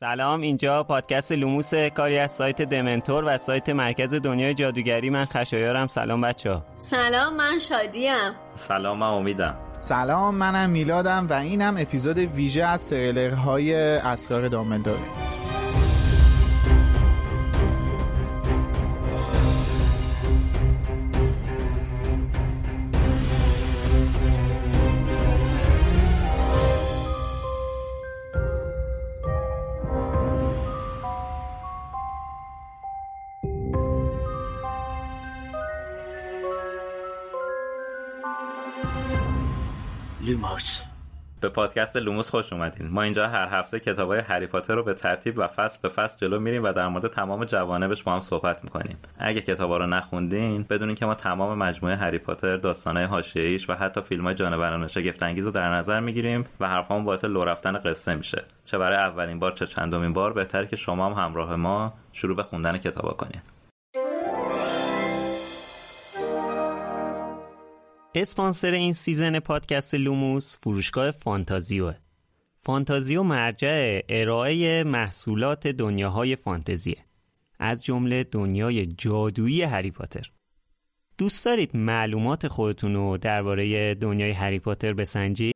سلام اینجا پادکست لوموس کاری از سایت دمنتور و سایت مرکز دنیای جادوگری. من خشایارم. سلام بچه ها سلام من شادیم. سلام من امیدم. سلام منم میلادم و اینم اپیزود ویژه از تریلرهای اسرار دامبلدوره به پادکست لوموس خوش اومدین. ما اینجا هر هفته کتاب های هری پاتر رو به ترتیب و فصل به فصل جلو میریم و در مورد تمام جوانبش با هم صحبت می‌کنیم. اگه کتابا رو نخوندین بدونین که ما تمام مجموعه هری پاتر داستانهای حاشیه‌ایش و حتی فیلم های جانوران شگفت انگیز رو در نظر می‌گیریم و حرفامون باعث لو رفتن قصه میشه. چه برای اولین بار چه چندمین بار بهتره که شما هم همراه ما شروع به خوندن کتابا کنین. اسپانسر این سیزن پادکست لوموس فروشگاه فانتازیو فانتازیو مرجع ارائه محصولات دنیاهای فانتزیه. از جمله دنیای جادویی هری پاتر. دوست دارید معلومات خودتون رو درباره دنیای هری پاتر بسنجید؟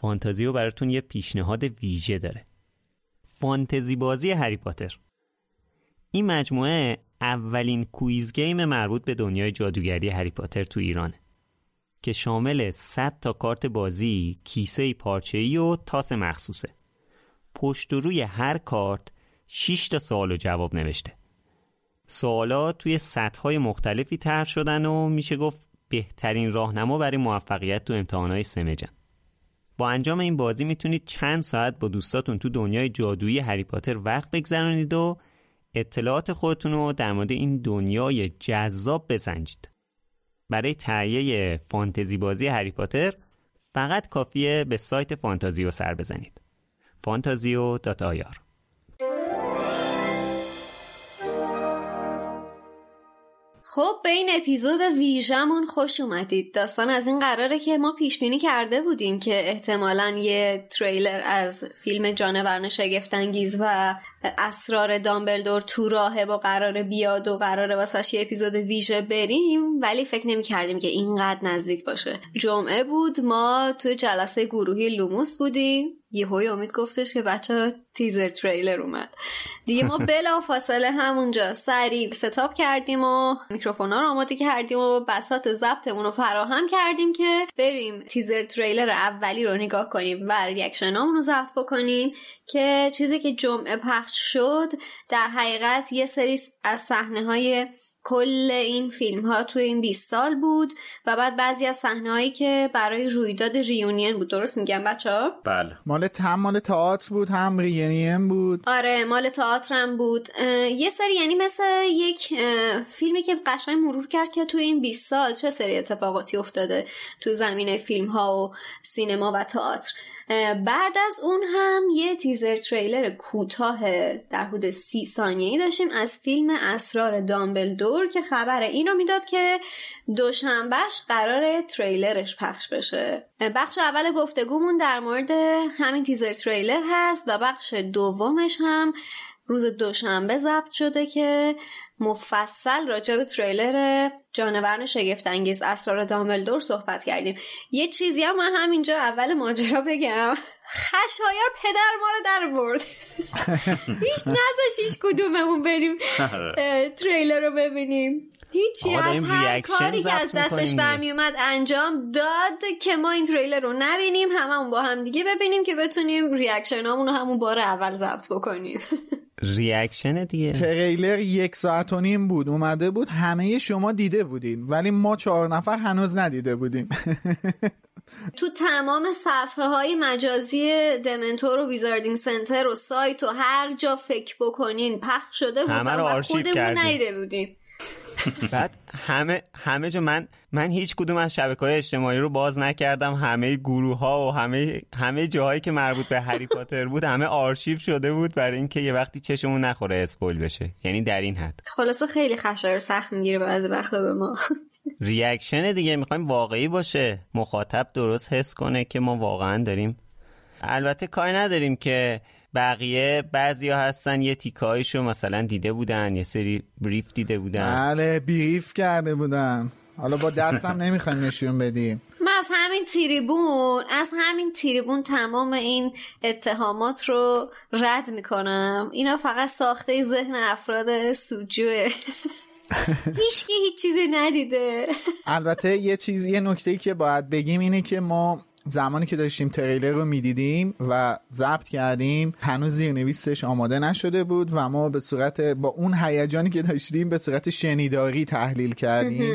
فانتازیو براتون یه پیشنهاد ویژه داره فانتزی بازی هری پاتر این مجموعه اولین quiz game مربوط به دنیای جادوگری هری پاتر تو ایرانه که شامل 100 تا کارت بازی، کیسه پارچه‌ای و تاس مخصوصه. پشت و روی هر کارت 6 تا سوال و جواب نوشته. سوالا توی سطح‌های مختلفی طرح شدن و میشه گفت بهترین راهنما برای موفقیت تو امتحانات سمجن. با انجام این بازی می‌تونید چند ساعت با دوستاتون تو دنیای جادویی هری پاتر وقت بگذرانید و اطلاعات خودتون رو در مورد این دنیای جذاب بسنجید. برای تهیه فانتزی بازی هری پاتر فقط کافیه به سایت فانتازیو سر بزنید. فانتازیو.ir خب به این اپیزود ویژمون خوش اومدید. داستان از این قراره که ما پیش بینی کرده بودیم که احتمالا یه تریلر از فیلم جانوران شگفت‌انگیز و اسرار دامبلدور تو راهه با قرار بیاد و قراره واسش یه اپیزود ویژه بریم ولی فکر نمی کردیم که اینقدر نزدیک باشه. جمعه بود ما توی جلسه گروهی لوموس بودیم. یهوی امید گفتش که بچه تیزر تریلر اومد. دیگه ما بلا فاصله همونجا سریع ستاپ کردیم و میکروفونا رو آماده کردیم و بسات ضبطمون رو فراهم کردیم که بریم تیزر تریلر اولی رو نگاه کنیم و ریاکشنامون رو ضبط بکنیم که چیزی که جمعه پخش شد در حقیقت یه سری از صحنه های کل این فیلم ها توی این 20 سال بود و بعد بعضی از صحنه هایی که برای رویداد ریونین بود. درست میگم بچه ها؟ بله. مال هم مال تئاتر بود هم ریونین بود. آره مال تئاتر هم بود. یه سری یعنی مثل یک فیلمی که قشنگ مرور کرد که توی این 20 سال چه سری اتفاقاتی افتاده تو زمینه فیلم ها و سینما و تئاتر. بعد از اون هم یه تیزر تریلر کوتاه در حدود سی ثانیه‌ای داشتیم از فیلم اسرار دامبلدور که خبر اینو می‌داد که دوشنبهش قرار تریلرش پخش بشه. بخش اول گفتگومون در مورد همین تیزر تریلر هست و بخش دومش هم روز دوشنبه ضبط شده که مفصل راجع به تریلر جانوران شگفت انگیز اسرار دامبلدور صحبت کردیم. یه چیزی هم من همینجا اول ماجرا بگم. خشایار پدر ما رو درآورد. هیچ نذاشت هیچ کدوممون بریم آره. تریلر رو ببینیم. هیچی از هر کاری که از دستش برمیومد انجام داد که ما این تریلر رو نبینیم هممون با هم دیگه ببینیم که بتونیم reaction رو همون بار اول ضبط بکنیم. reaction دیگه. تریلر یک ساعت و نیم بود اومده بود همه شما دیده بودین ولی ما چهار نفر هنوز ندیده بودیم. تو تمام صفحه های مجازی Dementor و Wizarding Center و سایت و هر جا فکر بکنین پخش شده بود همه رو خودمون ندیده بودیم. بعد همه همه جا من من هیچ کدوم از شبکه های اجتماعی رو باز نکردم. همه گروه ها و همه همه جاهایی که مربوط به هری پاتر بود همه آرشیو شده بود برای اینکه یه وقتی چشمون نخوره spoil بشه. یعنی در این حد. خلاصه خیلی خشایار سخت می‌گیره بعضی وقتا به ما. reaction دیگه می‌خوایم واقعی باشه. مخاطب درست حس کنه که ما واقعا داریم البته کاری نداریم که بقیه بعضی ها هستن یه تیکه‌هایشو مثلا دیده بودن یه سری brief دیده بودن. بله brief کرده بودن. حالا با دست هم نمی‌خوایم نشون بدیم. من از همین تریبون از همین تریبون تمام این اتهامات رو رد می‌کنم. اینا فقط ساخته ذهن افراد سودجوئه. هیچکی هیچ چیزی ندیده. البته یه چیزی یه نکته که باید بگیم اینه که ما زمانی که داشتیم تریلر رو می‌دیدیم و ضبط کردیم هنوز زیرنویسش آماده نشده بود و ما به صورت با اون هیجانی که داشتیم به صورت شنیداری تحلیل کردیم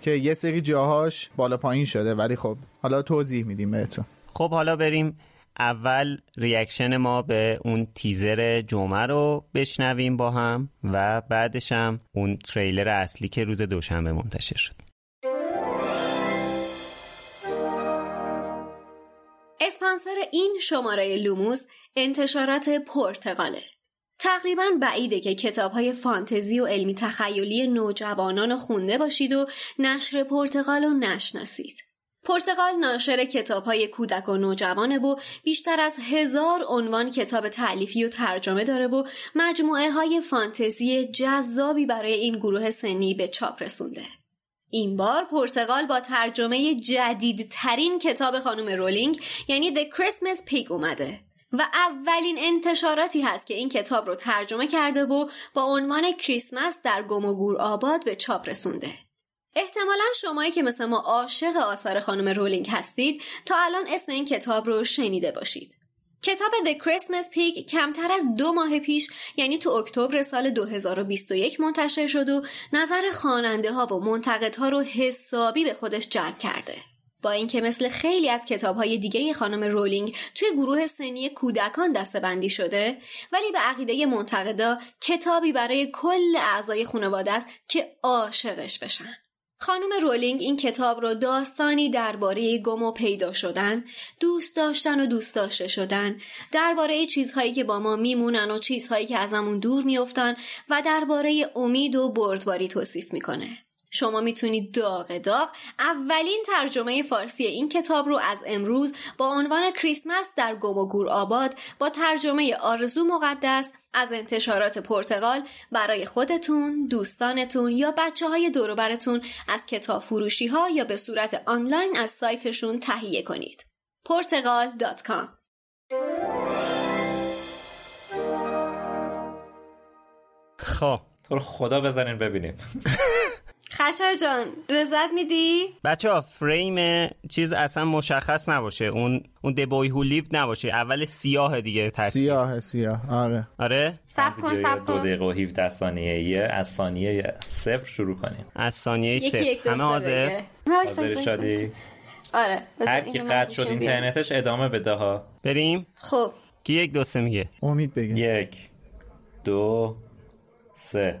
که یه سری جاهاش بالا پایین شده. ولی خب حالا توضیح میدیم بهتون. خب حالا بریم اول reaction ما به اون تیزر جمعه رو بشنویم با هم و بعدش هم اون تریلر اصلی که روز دوشنبه منتشر شد. اسپانسر این شماره لوموس انتشارات پرتغاله. تقریبا بعیده که کتاب های فانتزی و علمی تخیلی نوجوانان خونده باشید و نشر پرتغال رو نشناسید. پرتغال ناشر کتاب های کودک و نوجوانه و بیشتر از هزار عنوان کتاب تعلیفی و ترجمه داره و مجموعه های فانتزی جذابی برای این گروه سنی به چاپ رسونده. این بار پرتغال با ترجمه جدیدترین کتاب خانم رولینگ یعنی The Christmas Pig اومده و اولین انتشاراتی هست که این کتاب رو ترجمه کرده و با عنوان کریسمس در گم و گور آباد به چاپ رسونده. احتمالا شمایی که مثل ما عاشق آثار خانم رولینگ هستید تا الان اسم این کتاب رو شنیده باشید. کتاب The Christmas Pig کمتر از دو ماه پیش یعنی تو اکتبر سال 2021 منتشر شد و نظر خواننده ها و منتقدها رو حسابی به خودش جلب کرده. با اینکه مثل خیلی از کتاب های دیگه خانم رولینگ توی گروه سنی کودکان دستبندی شده ولی به عقیده منتقدا کتابی برای کل اعضای خانواده است که عاشقش بشن. خانم رولینگ این کتاب رو داستانی درباره گم و پیدا شدن، دوست داشتن و دوست داشته شدن، درباره چیزهایی که با ما میمونن و چیزهایی که ازمون دور میافتن و درباره امید و بردباری توصیف می‌کنه. شما می‌تونید داغ داغ اولین ترجمه فارسی این کتاب رو از امروز با عنوان کریسمس در گم و گور آباد با ترجمه آرزو مقدس از انتشارات پرتغال برای خودتون، دوستانتون یا بچه های دوروبرتون از کتاب فروشی ها یا به صورت آنلاین از سایتشون تهیه کنید. پرتغال.com خب. تو خدا بزنین ببینیم. خشار جان رضایت میدی؟ بچه ها فریم چیز اصلا مشخص نباشه. اون اون دبوی هو لیو نباشه. اول سیاه دیگه تصویر. سیاه سیاه. آره. آره؟ سب کن سب کن دو دقیقه و 17 ثانیه از ثانیه صفر شروع کنیم. از ثانیه صفر. همه حاضر؟ حاضر شدی؟ آره هر کی قطع شد اینترنتش ادامه بده ها. بریم؟ خب. کی یک دو سه میگه؟ امید بگه. یک دو سه.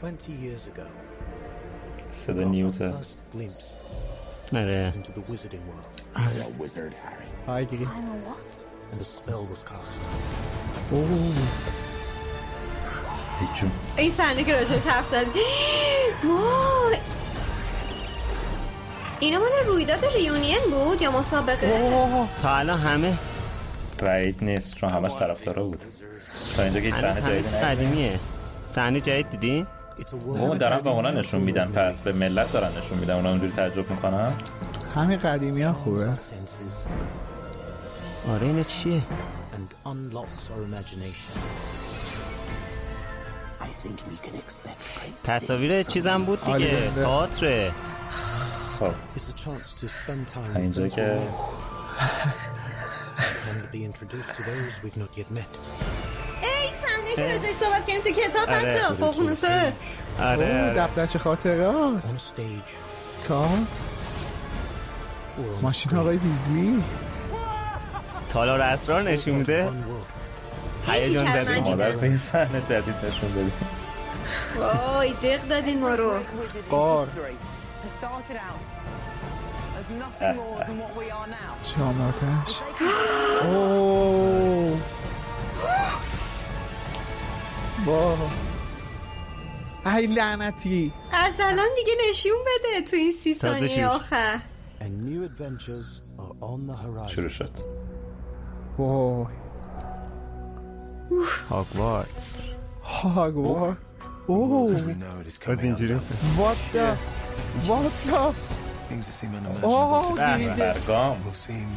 Twenty years ago, صدا نیوته first glimpse آره into the wizarding world. آره. a wizard, Harry. هایگری And the spell was cast. هیچون این صحنه که راجعش حرف زدی وای اینا مال رویداد ریونین بود یا مسابقه؟ تا الان همه. بعید نیست چون همش طرفدارا بود. تا اینجا که هیچ هنوز صحنه همه ندیدیم. قدیمیه. صحنه جدید دیدین؟ a بابا world دارن به اونا نشون میدن. پس به ملت دارن نشون میدن. اونا اونجوری تعجب می‌کنن؟ همین قدیمی ها خوبه. آره اینا چیه؟ And unlocks our imagination. I think we can expect great تصاویر چیزم بود دیگه. تئاتر خب. اینجا که ای صحنه که راجعش صحبت کردیم تو کتاب. بچه فوقنوسه آره اوه، آره. دفترچه خاطرات تات. ماشین آقای ویزلی. تالار اسرار نشون میده. هیجان زده من مادر. به این صحنه جدید نشون دادیم وای دق دادین ما رو. قار. Has started out واه ای لعنتی. از الان دیگه نشون بده تو این سی ثانیه. آخر. The. شروع شد. وای. هاگوارتس هاگوار اوه. از اینجوری وات دا وات دا اوه برگام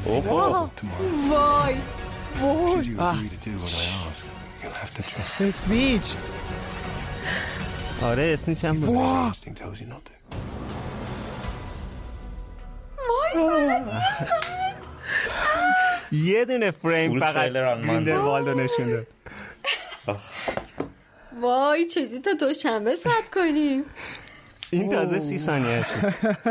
اوه وای وای اسنیچ آره اسنیچ هم بود یه دونه فریم فول فقط تریلر آن من. گریندلوالدو نشون داد وای چجوری تا دوشنبه سب کنیم این تازه سی ثانیه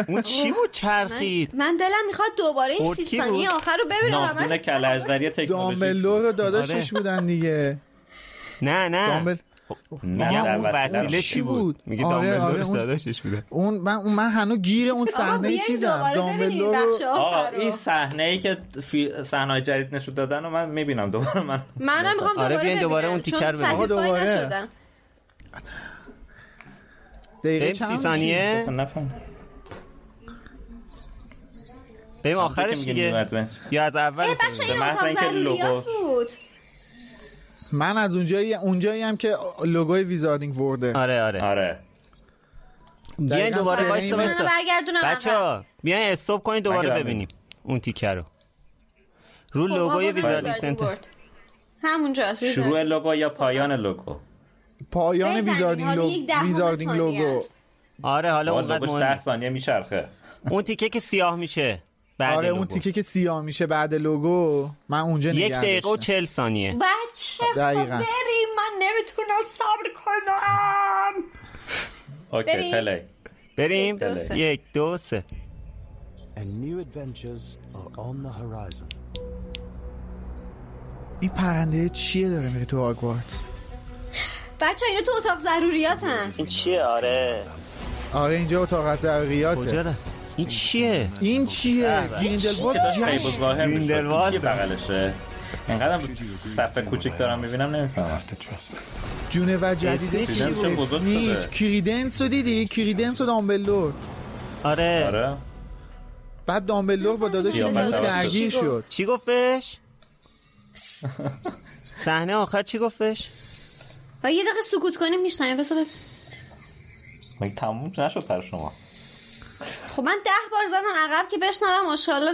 اون چی بود چرخید؟ من دلم می‌خواد دوباره این سی ثانیه. آخر رو ببینم. ناخون من کلهجدری تکنولوژی. دامبلور رو داداشش آره. بودن دیگه. نه نه. دامبل. نه میگم در اون وسیله چی بود؟ میگه آره، دامبلدورش آره، اون- داداشش بوده اون من اون من هنوز گیر اون صحنه چیزم. رو آقا این صحنه ای که فی... صحنه جدید نشون دادن و من می‌بینم دوباره من منم می‌خوام آره، دوباره بیاین دوباره ببینم اون چون تیکر آقا، دوباره. دقیقه چند؟ ثانیه. بریم آخرش دیگه. یا از اول بچه این اتاق اینکه ضروریات لوگو- بود؟ من از اونجایی اونجایی هم که لوگوی ویزاردینگ ورده. آره آره. آره. بیاین دوباره عقب. ها بیاین استوب کنین دوباره ببینیم اون تیکه رو. رو خب، لوگوی ویزاردینگ سنتر. همونجاست شروع لوگو یا پایان لوگو؟ پایان Wizarding, حالا لو... یک دهم Wizarding لوگو. آره حالا اونقدر مهم 10 نیست. ثانیه میچرخه. اون تیکه که سیاه میشه. آره اون. تیکه که سیاه میشه بعد لوگو من اونجا یک دقیقه و. چهل ثانیه بچه دقیقاً. بریم من نمی‌تونم صبر کنم okay بریم. play بریم. یک دو سه And new adventures are on the horizon. این پرنده چیه داره میره تو هاگوارتز بچه اینا تو اتاق ضروریاتن این چیه آره آره اینجا اتاق ضروریاته کجا این چیه؟ این چیه؟ گریندلوالد داشت خیلی جشن. گریندلوالد. بغلشه. اینقدر صفحه کوچیک دارم می‌بینم نمی‌فهمم. جونه و جدیده Snitch چی بود؟ کریدنس رو دیدی؟ کریدنس و دامبلدور. آره. آره. بعد دامبلدور با داداش شد. درگیر شد. چی گفتش؟ صحنه آخر چی گفتش؟ و یه دقیقه سکوت کنیم میشنیم بب- مگه تموم نشد پر شما؟ خب من ده بار زدم عقب که بشنوم ماشاءالله.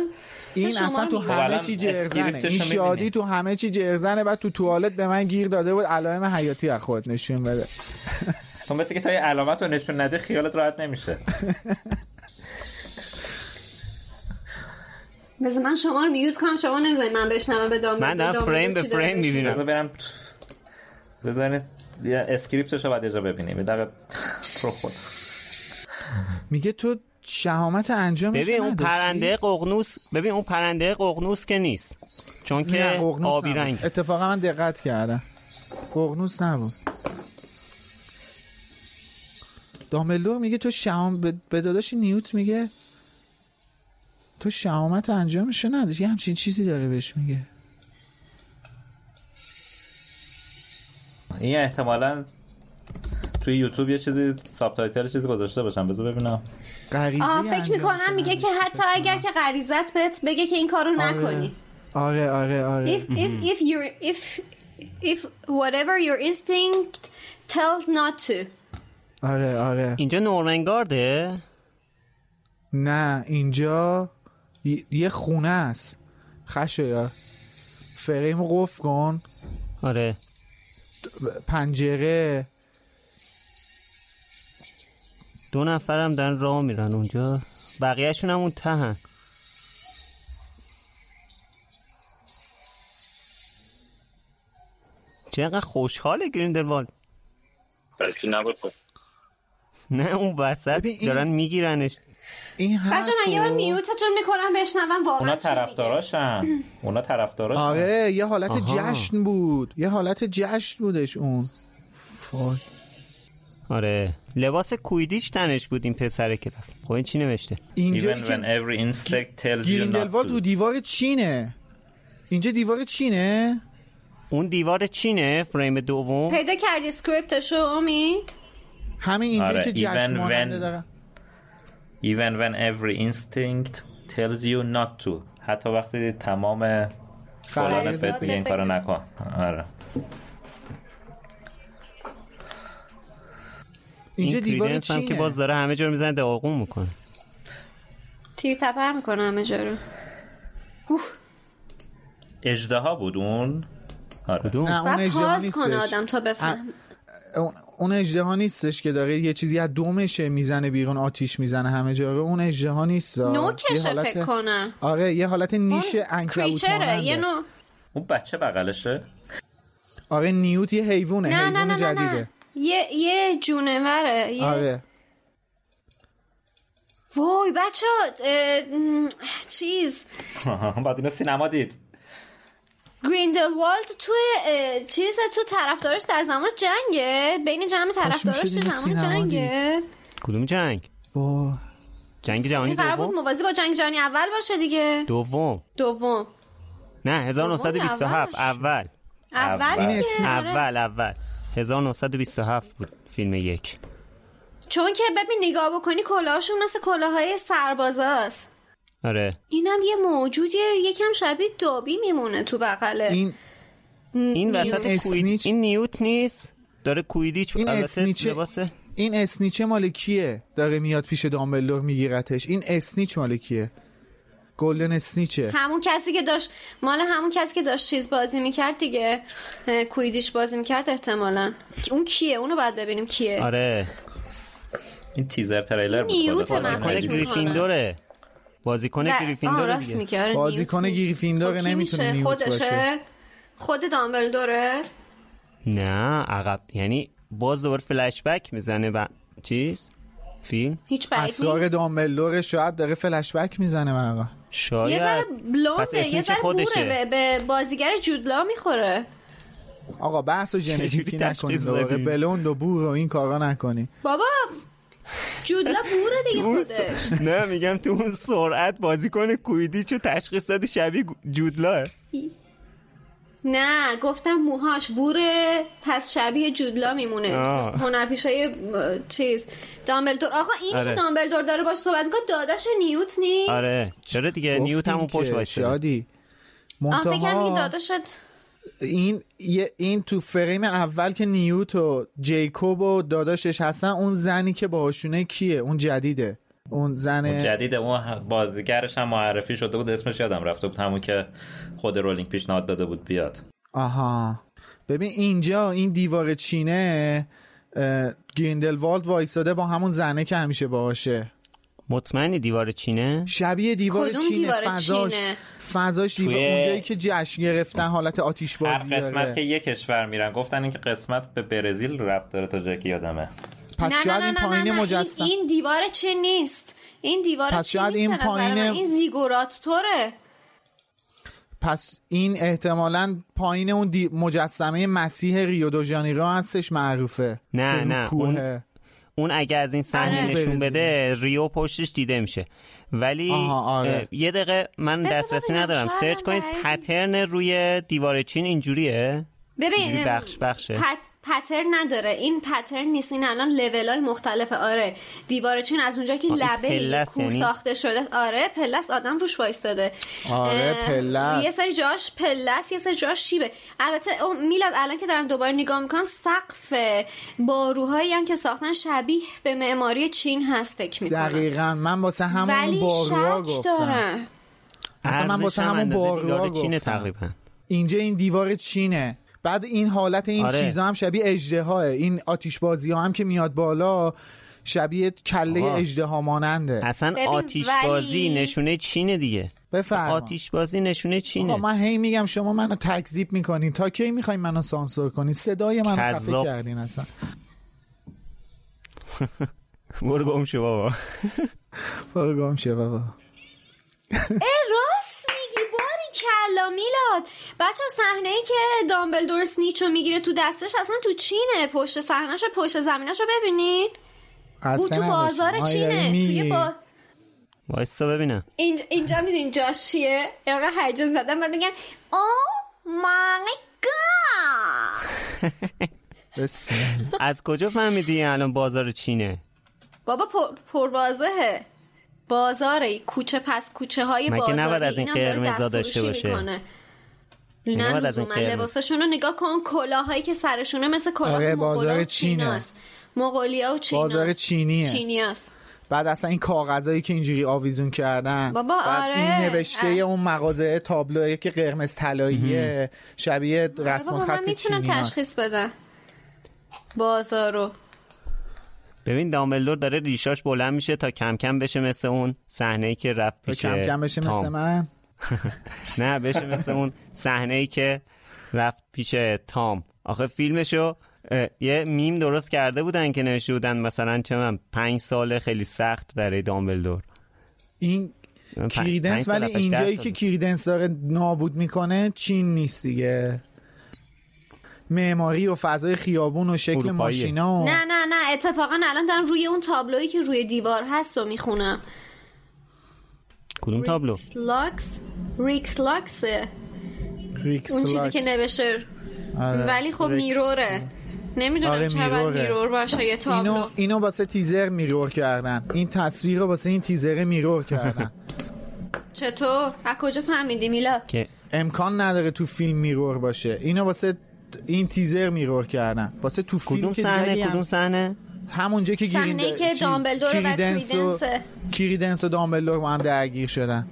این شما اصلا رو تو. همه الان چی جرزنه. این. شادی تو همه چی جرزنه. بعد تو توالت به من گیر داده بود. علائم حیاتی از خود نشون بده. تو مثل که تا یه علامت رو نشون نده خیالت راحت نمیشه. بذار من شما رو میوت کنم. شما نمی‌ذارید من بشنوم به دام من دارم فریم به فریم می‌بینم. بذار برم بذارین یه اسکریپتشو بعد یه جا ببینیم دقیقه. رو خود میگه تو شهامت انجامش ببین اون؟ پرنده ققنوس ببین اون پرنده ققنوس که نیست. چون که آبی نبود. رنگ. اتفاقا من دقت کردم. ققنوس نبود. دامبلدور میگه تو شهام به داداش نیوت میگه تو شهامت انجامش نداشتی یه همچین چیزی داره بهش میگه. این احتمالا توی یوتیوب یه چیزی ساب تایتل چیزی گذاشته باشم. بذار ببینم. غریزه آه فکر انجامش می‌کنم میگه که. حتی اگر که غریزت بهت بگه که این کارو نکنی. آره آره آره. If if if you if if whatever your instinct tells not to. آره آره. اینجا نورمنگارده نه اینجا ی- یه خونه است. خشه یا. فریم قفل کن. آره. پنجره. دو نفرم دارن راه میرن اونجا بقیهشون هم اون تهن چقدر خوشحاله گریندلوالد بلکه نبود. نه اون وسط این- دارن میگیرنش این بچه من یه بار میوتتون می‌کنم بشنوم واقعا اونا چی میگه. طرفداراشن اونا طرفداراشن آره یه حالت آها. جشن بود یه حالت جشن بودش اون وای. آره. لباس کویدیش تنش بود این پسره که رفت. خب این چی نوشته؟ اینجا Even when که every instinct tells you not گریندلوالد تو دیوار چینه. اینجا دیوار چینه؟ اون دیوار چینه؟ فریم دوم؟ پیدا کردی اسکریپتشو امید؟ همین اینجا آره، که جشن even ماننده when- دارن. Even when every instinct tells you not to. حتی وقتی تمام غریزه بهت میگه این کارو نکن. آره. اینجا این دیوار کریدنس هم که چینه باز داره همه جا رو می‌زنه داغون می‌کنه. تیر تپر می‌کنه همه جا رو. اوه. اجدها بود اون؟ آره. نه اون پاس کنه نیستش آدم تا بفهم. اون- اجده نیستش که داره یه چیزی از دومشه می‌زنه بیرون آتیش می‌زنه همه جا رو. اون اجده نیست. نوکشه فکر کنم. آره یه حالت نیش انکبوت. یه نوع. اون بچه بغلشه؟ آره نیوت یه حیوانه نه نه حیوان نه نه جدیده. نه یه یه جونوره یه... آره. وای بچه چیز. بعد اینو سینما دید. گریندلوالد توی اه، چیز تو طرفدارش در زمان جنگه؟ بین جمع طرفدارش شد تو زمان جنگه؟ کدوم جنگ؟ با جنگ جهانی این قرار بود دوم؟ موازی با جنگ جهانی اول باشه دیگه. دوم. دوم. نه 1927 دوم اول اول. اول اول. 1927 بود فیلم یک. چون که ببین نگاه بکنی کلاهاشون مثل کلاهای سربازاست. آره. اینم یه موجودیه یکم شبیه دابی میمونه تو بغله. این این. وسط اسنیچ. کوید این نیوت نیست؟ داره کویدیچ این البته اسنیچه لباس این اسنیچه مال کیه؟ داره میاد پیش دامبلدور میگیرتش. این اسنیچ مال کیه؟ گلدن اسنیچه همون کسی که داشت مال همون کسی که داشت چیز بازی می‌کرد دیگه. کویدیش بازی می‌کرد احتمالا. اون کیه؟ اونو باید ببینیم کیه. آره. این تیزر تریلر بود. نیوت خود من. گریفیندوره. بازیکن گریفیندوره راست دیگه. میگه آره بازیکن خب کی نمی‌تونه؟ نیوت خودشه. خود دامبلدوره؟ نه عقب. یعنی باز دوباره فلش بک می‌زنه به چیز؟ فیلم؟ هیچ بعید اسرار نیست. دامبلدور شاید داره فلش بک می‌زنه برقا یه شاید ذره بلونده یه ذره. بوره به, به بازیگر جودلا می‌خوره. آقا بحث و ژنتیکی نکنید؟ بلوند و بور و این کارا نکنی. بابا جودلا بوره دیگه تو اون خودش. نه میگم تو اون سرعت بازیکن کویدیچو تشخیص دادی شبیه جودلاه نه گفتم موهاش بوره پس شبیه جودلا میمونه. هنرپیشای چیز. دامبلدور. آقا این آره. که دامبلدور داره باش صحبت می‌کنه داداش نیوت نیست؟ آره. چرا دیگه؟ نیوت همون پشت وایساده شادی. آه فکر کردم این منتها داداشت این یه- این تو فریم اول که نیوت و جیکوب و داداشش هستن اون زنی که باهاشونه کیه؟ اون جدیده. اون زن اون جدید اون بازیگرش هم معرفی شده بود اسمش یادم رفته بود همون که خود رولینگ پیشنهاد داده بود بیاد. آها. ببین اینجا این دیوار چینه اه، گریندلوالد وایساده با همون زنه که همیشه باشه مطمئنی دیوار چینه؟ شبیه دیوار کدوم چینه. دیوار فضاش چینه؟ فضاش دیوار توی- اونجایی که جشن گرفتن حالت آتیش هر بازی قسمت که یه کشور میرن گفتن اینکه قسمت به برزیل ربط داره تا جایی که یادمه. پس نه شاید نه این نه نه پایین نه نه. مجسم این, این دیوار چه نیست این دیوار پس چی شاید نیست این پایین-. این زیگورات توره پس این احتمالا پایین اون دی... مجسمه مسیح ریو دو ژانیرو هستش معروفه نه، نه،. اون- اون اگه از این صحنه آره. نشون. بده ریو پشتش دیده میشه ولی آره. اه، یه دقیقه من دسترسی ندارم search کنید. pattern روی دیوار چین اینجوریه ببین بخش بخشه. پت... pattern نداره. این pattern نیست. این الان لول های مختلفه آره دیوار چین از اونجا که لبه کوه یعنی؟ ساخته شده. آره پلس آدم روش وایستاده. آره، پله یه سری جاش پلس یه سری جاش شیبه. البته او میلاد الان که دارم دوباره نگاه می‌کنم سقف باروهایی هم که ساختن شبیه به معماری چین هست فکر می‌کنم. دقیقا. من واسه همون ولی باروها شک گفتم. دارم اصلا من واسه هم همون باروها گفتم. تقریبا. اینجا این دیوار چینه. بعد این حالت این آره. چیزا هم شبیه اجدهاه این آتیش بازی ها هم که میاد بالا شبیه کله. اجدها ماننده. اصلا آتیش ولی- بازی نشونه چینه دیگه. بفرما. آتیش بازی نشونه چینه. آقا من هی میگم شما منو تکذیب می‌کنین. تا کی می‌خواین منو سانسور کنین؟ صدای منو خفه. کردین اصلا. برو گم شو بابا. برو گم شه بابا. اه راست؟ کلا میلاد. بچه صحنه ای که دامبلدور سنیچو می‌گیره تو دستش اصلا تو چینه؟ پشت صحنهش و پشت زمینش رو ببینین او تو بازار چینه. توی با... وایستا ببینم. اینج... اینجا می‌دونین جاش چیه؟ یا هیجان زدن و میگن او مای گاد از کجا فهمیدی الان بازار چینه؟ بابا پر, پر بازاره کوچه پس کوچه های از این قرمزا داشته باشه؟ می‌کنه. نه نباید از این لزوما قرمز؟ لباساشون رو نگاه کن کلاهایی که سرشونه مثل کلاه آره، بازار. چیناست مغولیا و چیناست بازار چینیه. چینیاست بعد اصلا این کاغذایی که اینجوری آویزون کردن بابا، بعد آره. این نوشته اه. اون مغازه تابلوه که قرمز طلاییه شبیه رسم بابا من الخط می‌تونم چینی. تشخیص بدم بازارو ببین دامبلدور داره ریشاش بلند میشه تا کم کم بشه مثل اون صحنه ای که رفت پیش کم کم بشه تام. مثل من نه بشه مثل اون صحنه ای که رفت پیش تام آخه فیلمشو یه میم درست کرده بودن که نوشته بودن مثلا چه من پنج سال خیلی سخت برای دامبلدور این کریدنس ولی اینجایی که. کریدنس داره نابود می‌کنه چین نیست دیگه معماری و فضای خیابون و شکل. ماشینا و نه نه نه. اتفاقا الان دارم روی اون تابلویی که روی دیوار هست و می‌خونم. کدوم تابلو؟ لاکس ریکس لاکسه ریکس اون چیزی لاکس. که نوشته. آره. ولی خب ریکس. mirror ه نمی‌دونم آره، mirror ه. mirror باشه یه تابلو. اینو اینو واسه تیزر میرور کردن. این تصویر رو واسه این تیزر میرور کردن. چطور؟ از کجا فهمیدی میلا؟ که امکان نداره تو فیلم میرور باشه. اینو واسه این تیزر میرور کردن. واسه تو فیلم کدوم صحنه؟ هم- کدوم صحنه؟ همونجا که صحنه که دامبلدور و کریدنس و. کریدنس و دامبلدور با هم درگیر شدن.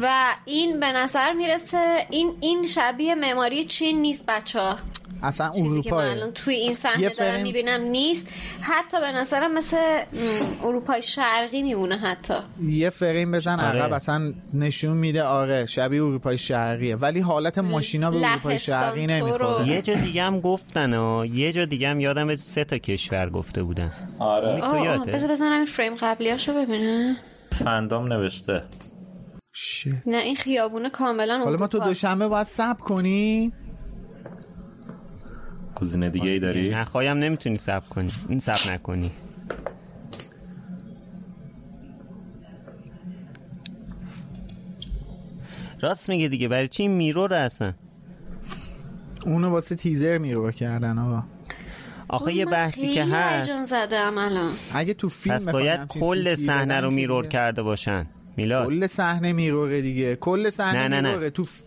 و این به نظر می‌رسه این این شبیه معماری چین نیست بچه ها اصلا چیزی که من اروپا الان توی این صحنه دارم می‌بینم نیست. حتی به نظرم مثل اروپای شرقی میمونه حتی. یه فریم بزن آره. عقب اصلا نشون میده آره شبیه اروپای شرقیه. ولی حالت ماشینا به اروپای شرقی نمی‌خوره. یه جا دیگه هم گفتن ها یه جا دیگه هم یادم سه تا کشور گفته بودن. آره. آه،؟ بذار بزنم این فریم قبلیاشو ببینم. فندام نوشته. نه این خیابونه کاملا حالا ما تو. دوشنبه باید سب کنی؟ گزینه آره دیگه. ای داری؟ نخوایم نمی‌تونی سب کنی. این سب نکنی. راست میگه دیگه. برای چی میرو رو اصلا؟ اونو واسه تیزر میرو کردن آقا. آخه یه بحثی که هست. زده الان. اگه تو فیلم پس باید کل صحنه رو میرور کرده باشن. میلاد. کل صحنه میروره دیگه. کل صحنه میروره. تو ف...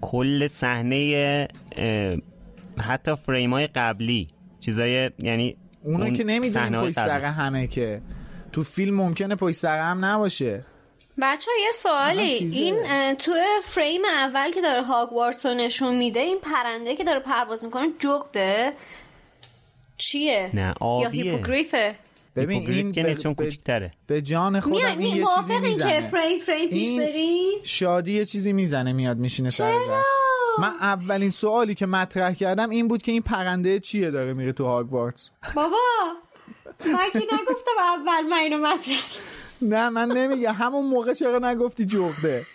کل صحنه حتی فریم های قبلی چیزای یعنی اونو اون که نمی‌دونیم پشت. سر همه که. تو فیلم ممکنه پشت سر هم نباشه. بچه یه سوالی. این تو فریم اول که داره هاگوارتس رو نشون میده این پرنده که داره پرواز می‌کنه جغده؟ چیه؟ نه یا آبیه. هیپوگریفه؟ ببین هیپوگریف این که چون به- کوچیک‌تره به جان خودم این یه چیزی موافقین که می‌زنه. فریم فریم پیش این- بریم؟ شادی یه چیزی می‌زنه میاد میشینه سر من اولین سوالی که مطرح کردم این بود که این پرنده چیه داره میره تو هاگوارتس؟ بابا من که نگفتم اول من اینو مطرح نه من نمیگم. همون موقع چرا نگفتی جغده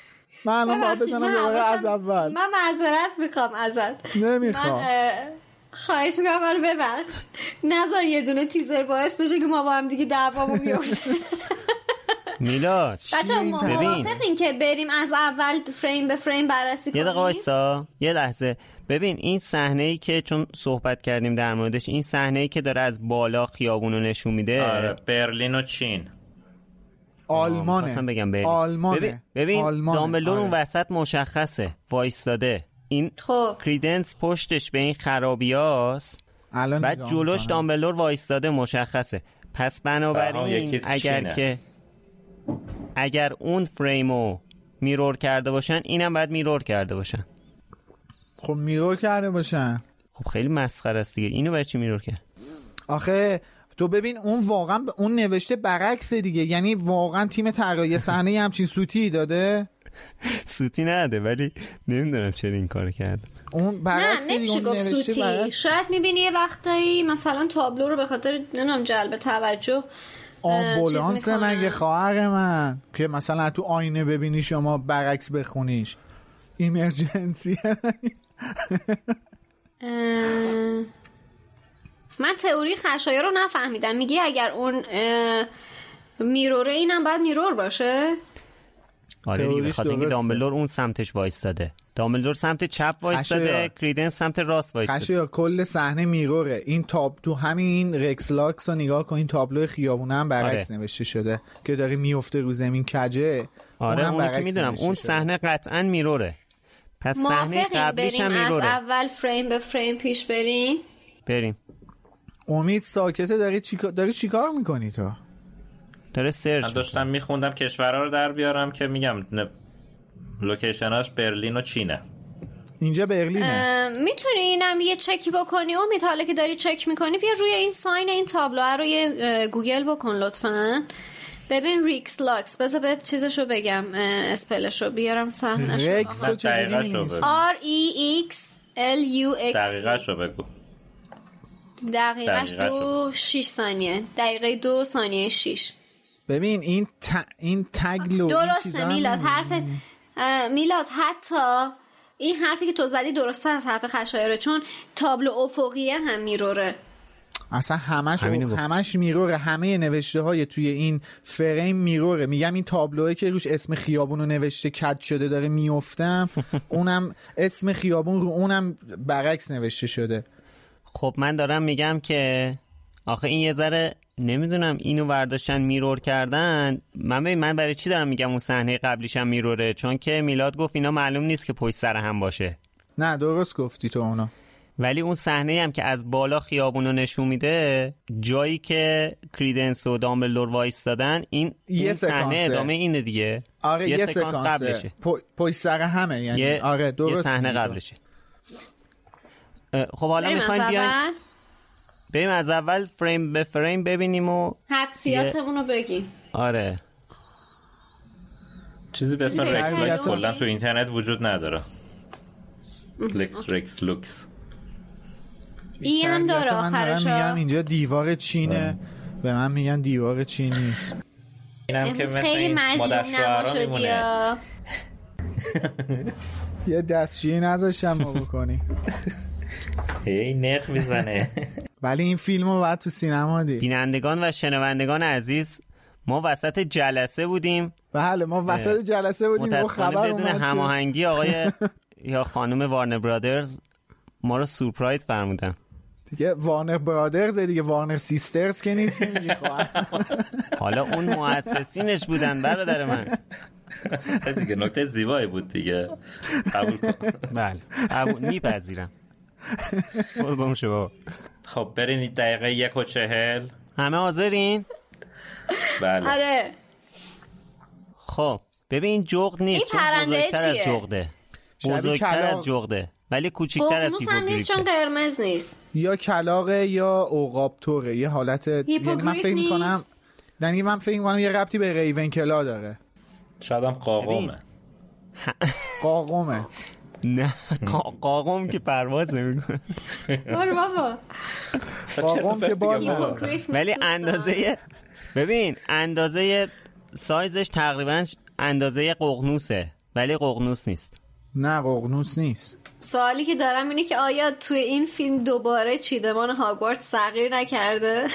من الان باید بزنم از اول. من معذرت می‌خوام ازت. من نمی‌خوام اه، خواهش می‌کنم منو ببخش. نظر یه دونه تیزر باعث بشه که ما با هم دیگه دعوامون بیفته. میلاد. بچه این ما ببین. موافقین که بریم از اول فریم به فریم بررسی یه کنیم؟ دقیقه وایسا. یه لحظه. ببین این صحنه ای که چون صحبت کردیم در موردش این صحنه ای که داره از بالا خیابونو نشون میده. آره برلین و چین. آلمانه. بگم بریم آلمانه. ببین, ببین آلمانه. اون آره. وسط مشخصه. وایستاده. این خب. کریدنس پشتش به این خرابیاست. الان بعد جلوش می‌کنم. دامبلدور وایستاده مشخصه. پس بنابراین اگر چینه. که اگر اون فریمو میرور کرده باشن اینم باید میرور کرده باشن. خب میرور کرده باشن. خب خیلی مسخره است دیگه. اینو برای چی میرور کرد؟ آخه تو ببین اون واقعا ب- اون نوشته برعکس دیگه. یعنی واقعا تیم طراحی صحنه یه همچین سوتی داده؟ سوتی نده ولی نمی‌دونم چرا این کار کرد. اون نه برعکس دیگه نمیشه گفت سوتی. برعکس. شاید می‌بینی یه وقتایی مثلا تابلو رو به خاطر نمی‌دونم جلب توجه آمبولانس. مگه خواهر من؟ که مثلا تو آینه ببینی شما برعکس بخونیش. ایمرجنسی من تئوری خشایار رو نفهمیدم. میگی اگر اون میروره اینم باید میرور باشه؟ آره دیگه به تئوریش خاطر اینکه. دامبلدور اون سمتش وایستاده. دامبلدور سمت چپ وایستاده. کریدنس سمت راست وایستاده. خشایا کل صحنه mirror ه این تاب تو همین رکس لاکس رو نگاه کن این تابلو خیابونه هم برعکس آره. نوشته شده که داره میفته رو زمین کجه. آره اونو که می‌دونم اون. صحنه قطعا mirror ه. پس صحنه قبلیش هم از mirror ه. اول فریم به فریم پیش بریم. بریم. امید ساکته داری چیکار داری چیکار می‌کنی تو؟ داره من search داشتم میخوندم کشورها رو در بیارم که میگم نه- لوکیشناش برلین و چینه. اینجا برلینه. می‌تونی اینم یه چکی بکنی. امید حالا که داری چک می‌کنی بیا روی این sign این تابلو رو یه گوگل بکن لطفا. ببین ریکس لاکس. بذار به چیزشو بگم اه، spell شو. بیارم صحنهشو. رکس رو دقیقه R E X L U X دقیقه E. شو بگو. دقیقش دقیقه دو شیش ثانیه. دقیقه دو ثانیه شیش. ببین این ت... این تگ لو این چیزا درسته میلاد. حرف میلاد حتی این حرفی که تو زدی درسته از حرف خشایره چون تابلو افقیه هم میروره اصلا همش. همش میروره همه نوشته های توی این فریم میروره میگم این تابلوه که روش اسم خیابون رو نوشته کج شده داره میفتم اونم اسم خیابون رو اونم برعکس نوشته شده خب من دارم میگم که آخه این یه ذره نمی‌دونم اینو ورداشتن میرور کردن. من ببین من برای چی دارم میگم اون صحنه قبلیشم میروره؟ چون که میلاد گفت اینا معلوم نیست که پشت سر هم باشه. نه درست گفتی تو اونا. ولی اون صحنه هم که از بالا خیابونو نشون میده جایی که کریدنس و دامبلدور وایستادن این یه این صحنه. ادامه اینه دیگه. آره یه, سکانس سکانسه. قبلشه. پشت سر همه یعنی. یه آره درست یه صحنه. قبلشه. خب حالا می‌خوایم بیایم بریم از اول فریم به فریم ببینیم و حدسیاتمون رو بگیم. آره. چیزی به اسم چیزی رکس. لاکس کلا تو اینترنت وجود نداره. لکس رکس لوکس. E هم داره آخرش میگم اینجا دیوار چینه. به من میگن دیوار چین نیست. اینم که مثل خیلی این مظلوم مادر نما شوهرها شدی میمونه. یا یه دستشویی نذاشتم ما بکنی هی نق می‌زنه. ولی این فیلم رو باید تو سینما دید. بینندگان و شنوندگان عزیز ما وسط جلسه بودیم. بله ما وسط جلسه بودیم و خبر بدون هماهنگی آقای یا خانم وارنر برادرز ما رو سورپرایز فرمودن. دیگه وارنر برادرز دیگه وارنر سیسترز که نیست که میگی خواهر. حالا اون مؤسسینش بودن برادر من. دیگه نکته زیبایی بود دیگه. قبول بله قبول میپذیرم. برو شو بابا. خب برین دقیقه یک و چهل. همه حاضرین؟ بله. آره. خب ببین جغد نیست این پرنده چیه؟ جغده. بزرگتر کلاغ. از جغده ولی کوچیکتر از هم نیست چون قرمز نیست. یا کلاقه یا اوقابتوره یه حالت یعنی من فکر می‌کنم؟ یعنی من فکر می‌کنم یه ربطی به ریون کلا داره. شاید هم قاقومه. قاقمه نه قا- قاقم که پرواز نمی‌کنه. برو بابا. قاقم که بال ولی. اندازه ببین اندازه سایزش تقریبا اندازه ققنوسه ولی ققنوس نیست. نه ققنوس نیست. سوالی که دارم اینه که آیا توی این فیلم دوباره چیدمان هاگوارتس تغییر نکرده؟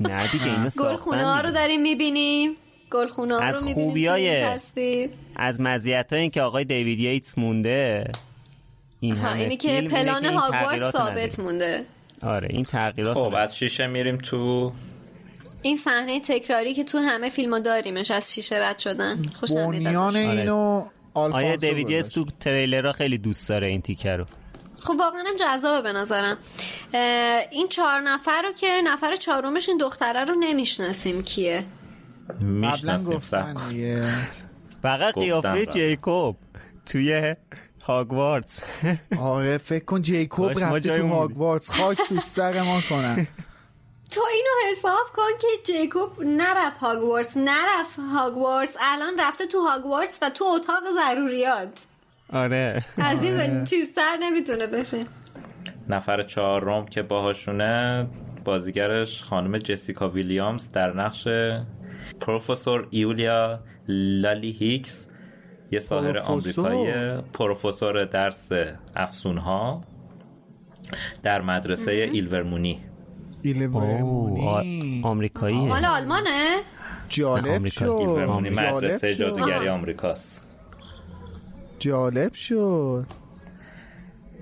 نه دیگه اینو گلخونه ها رو ساختن داریم می‌بینیم. گلخونه ها از رو خوبیای- از مزیت این که آقای دیوید ییتس مونده این همه اینی که پلان رو ثابت. مونده آره این تغییرات خب از شیشه میریم تو این صحنه تکراری که تو همه فیلم ها داریمش از شیشه رد شدن خوشم میاد بنیان. آره. اینو آلفانسو آیا دیوید. تو تریلرها خیلی دوست داره این تیکه رو خب واقعا هم جذابه به نظرم این چهار نفر رو که نفر چهارمش این دختره رو نمی‌شناسیم کیه می‌شناسیم. فقط قیافه. جیکوب توی هاگوارتس. آره فکر کن جیکوب رفته تو. هاگوارتس. خاک تو سر ما کنن. تو اینو حساب کن که جیکوب نرفت هاگوارتس نرفت هاگوارتس. الان رفته تو هاگوارتس و تو اتاق ضروریات. آره. از این چیزتر نمی‌تونه بشه. نفر چهارم که باهاشونه بازیگرش خانم جسیکا ویلیامز در نقش پروفسور ایولیا لالی هیکس یه ساهر. آمریکایی پروفسور درس افسون ها در مدرسه ایلورمونی ایلورمونی آمریکاییه مال آلمانه نه، جالب آمریکا. شد ایلورمونی مدرسه. جادوگری. آمریکاست جالب شد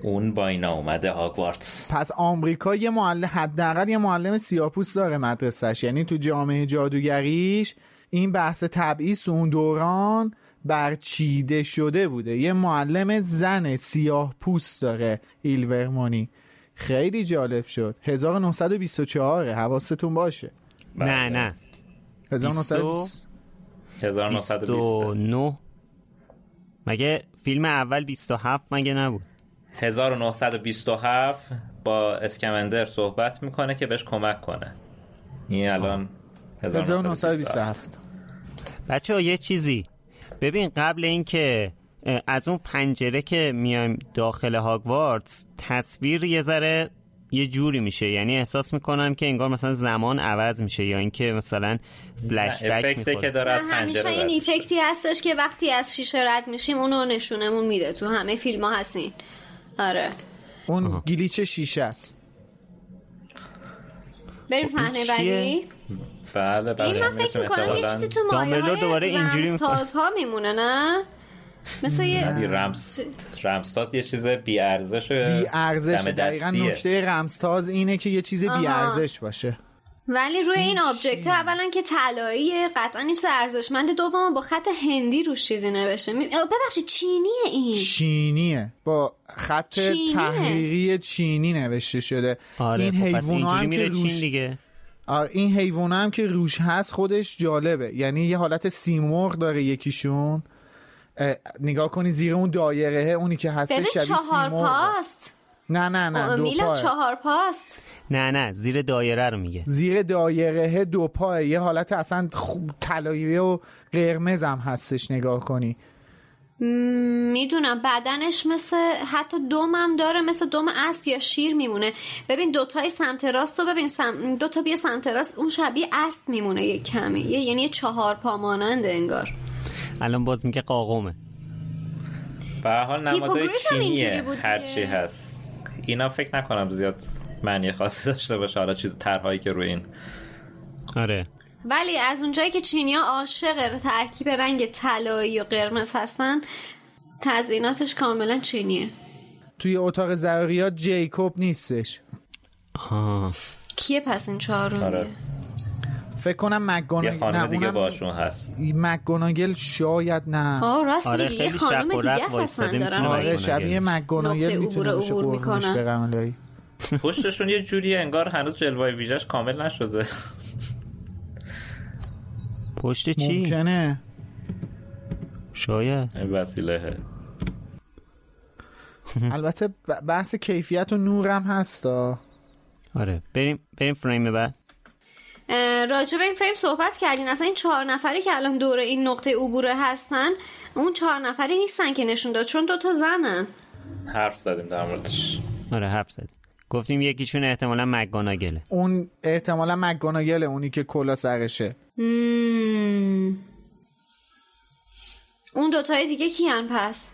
اون با اینا اومده هاگوارتس پس آمریکا یه معلم حداقل یه معلم سیاپوس داره مدرسش یعنی تو جامعه جادوگریش این بحث تبعیض تو اون دوران برچیده شده بوده. یه معلم زن سیاه پوست داره ایلورمونی خیلی جالب شد. 1924 حواستون باشه. نه نه. 1920 1920 29 مگه فیلم اول 27 مگه نبود؟ 1927 با اسکمندر صحبت می‌کنه که بهش کمک کنه. این الان 1927 1927 بچه ها یه چیزی. ببین قبل اینکه از اون پنجره که میایم داخل هاگوارتس تصویر یه ذره یه جوری میشه. یعنی احساس می‌کنم که انگار مثلا زمان عوض میشه یا اینکه مثلا فلش بک که داره از همیشه پنجره این. ایفکتی هستش که وقتی از شیشه رد میشیم اونو نشونمون میده تو همه فیلم ها هستین. آره. اون گلیچ شیشه است. بریم خب، صحنه؟ بعدی؟ بله بله این من فکر می‌کنم یه چیزی تو مایه دوباره های اینجوری می‌کنه. رمزتازها میمونه نه؟ مثل یه رمز رمزتاز یه چیز بی ارزش بی ارزش دقیقا نکته رمزتاز اینه که یه چیز. بی ارزش باشه. ولی روی این object اولا که طلاییه قطعا نیست ارزشمند دوم با خط هندی روش چیزی نوشته. ببخشید چینیه این. چینیه. با خط چینیه. تحریری چینی نوشته شده. آره این خب اینجوری هم که روش دیگه. آره، این حیوونا هم که روش هست خودش جالبه. یعنی یه حالت سیمرغ داره یکیشون. اه، نگاه کنی زیر اون دایره اونی که ببین شبیه چهار سیمرغ پاست. نه نه نه دو میلا پاه چهار پاست؟ نه نه زیر دایره رو میگه. زیر دایره دو پاه یه حالت اصلا خوب طلایی و قرمز هم هستش نگاه کنی. می‌دونم. بدنش مثل حتی دومم داره مثل دوم اسب یا شیر میمونه. ببین دوتای سمت راست رو ببین سم... دوتا بیا سمت راست اون شبیه اسب میمونه یه کمی یه- یعنی یه چهار پا ماننده انگار. الان باز میگه قاقمه. به هر حال نمادای چینیه بود هرچی. هست. اینا فکر نکنم زیاد معنی خاصی داشته باشه. حالا چیز طرحهایی که روی این. آره. ولی از اونجایی که چینیا عاشق ترکیب رنگ طلایی و قرمز هستن تزییناتش کاملا چینیه. توی اتاق ضروریات جیکوب نیستش. آه. کیه پس این چهارمیه؟ آره. فکر کنم یه مکگوناگل خانم نه دیگه اونم باشون هست. مکگوناگل شاید نه. آه راست آره، میگی یه خیلی خانم دیگه هستن وایستاده دارن آره شبیه. مکگوناگل می‌تونه عبور می‌کنن. پشتشون یه جوریه انگار هنوز جلوه ویژش کامل نشده. پشت چی؟ ممکنه. شاید این وسیله. البته بحث کیفیت و نورم هستا آره بریم بریم فریم بعد. راجع به این فریم صحبت کردین. اصلا این چهار نفری که الان دور این نقطه عبوره هستن اون چهار نفری نیستن که نشون داد چون دوتا زنن. حرف زدیم در موردش. آره حرف زدیم. گفتیم یکیشون احتمالا مکگوناگله اون احتمالا مکگوناگل اونی که کلا سرشه. مم. اون دوتای دیگه کیان پس؟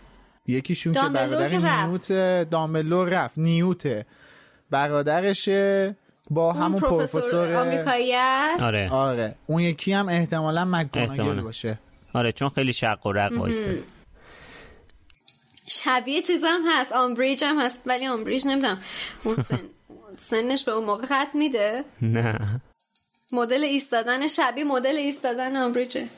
یکیشون که برادر. نیوت دامبلور رفت. نیوته. برادرشه. با همون پروفسور پروفسور آمریکایی است؟ آره. آره. اون یکی هم احتمالا مکگوناگل احتمالاً. باشه. آره چون خیلی شق و رق وایستاده شبیه چیزم هست. آمبریج هم هست. ولی آمبریج نمی‌دونم. اون سن... سنش به اون موقع خط میده. نه. مدل ایستادن شبیه مدل ایستادن آمبریجه.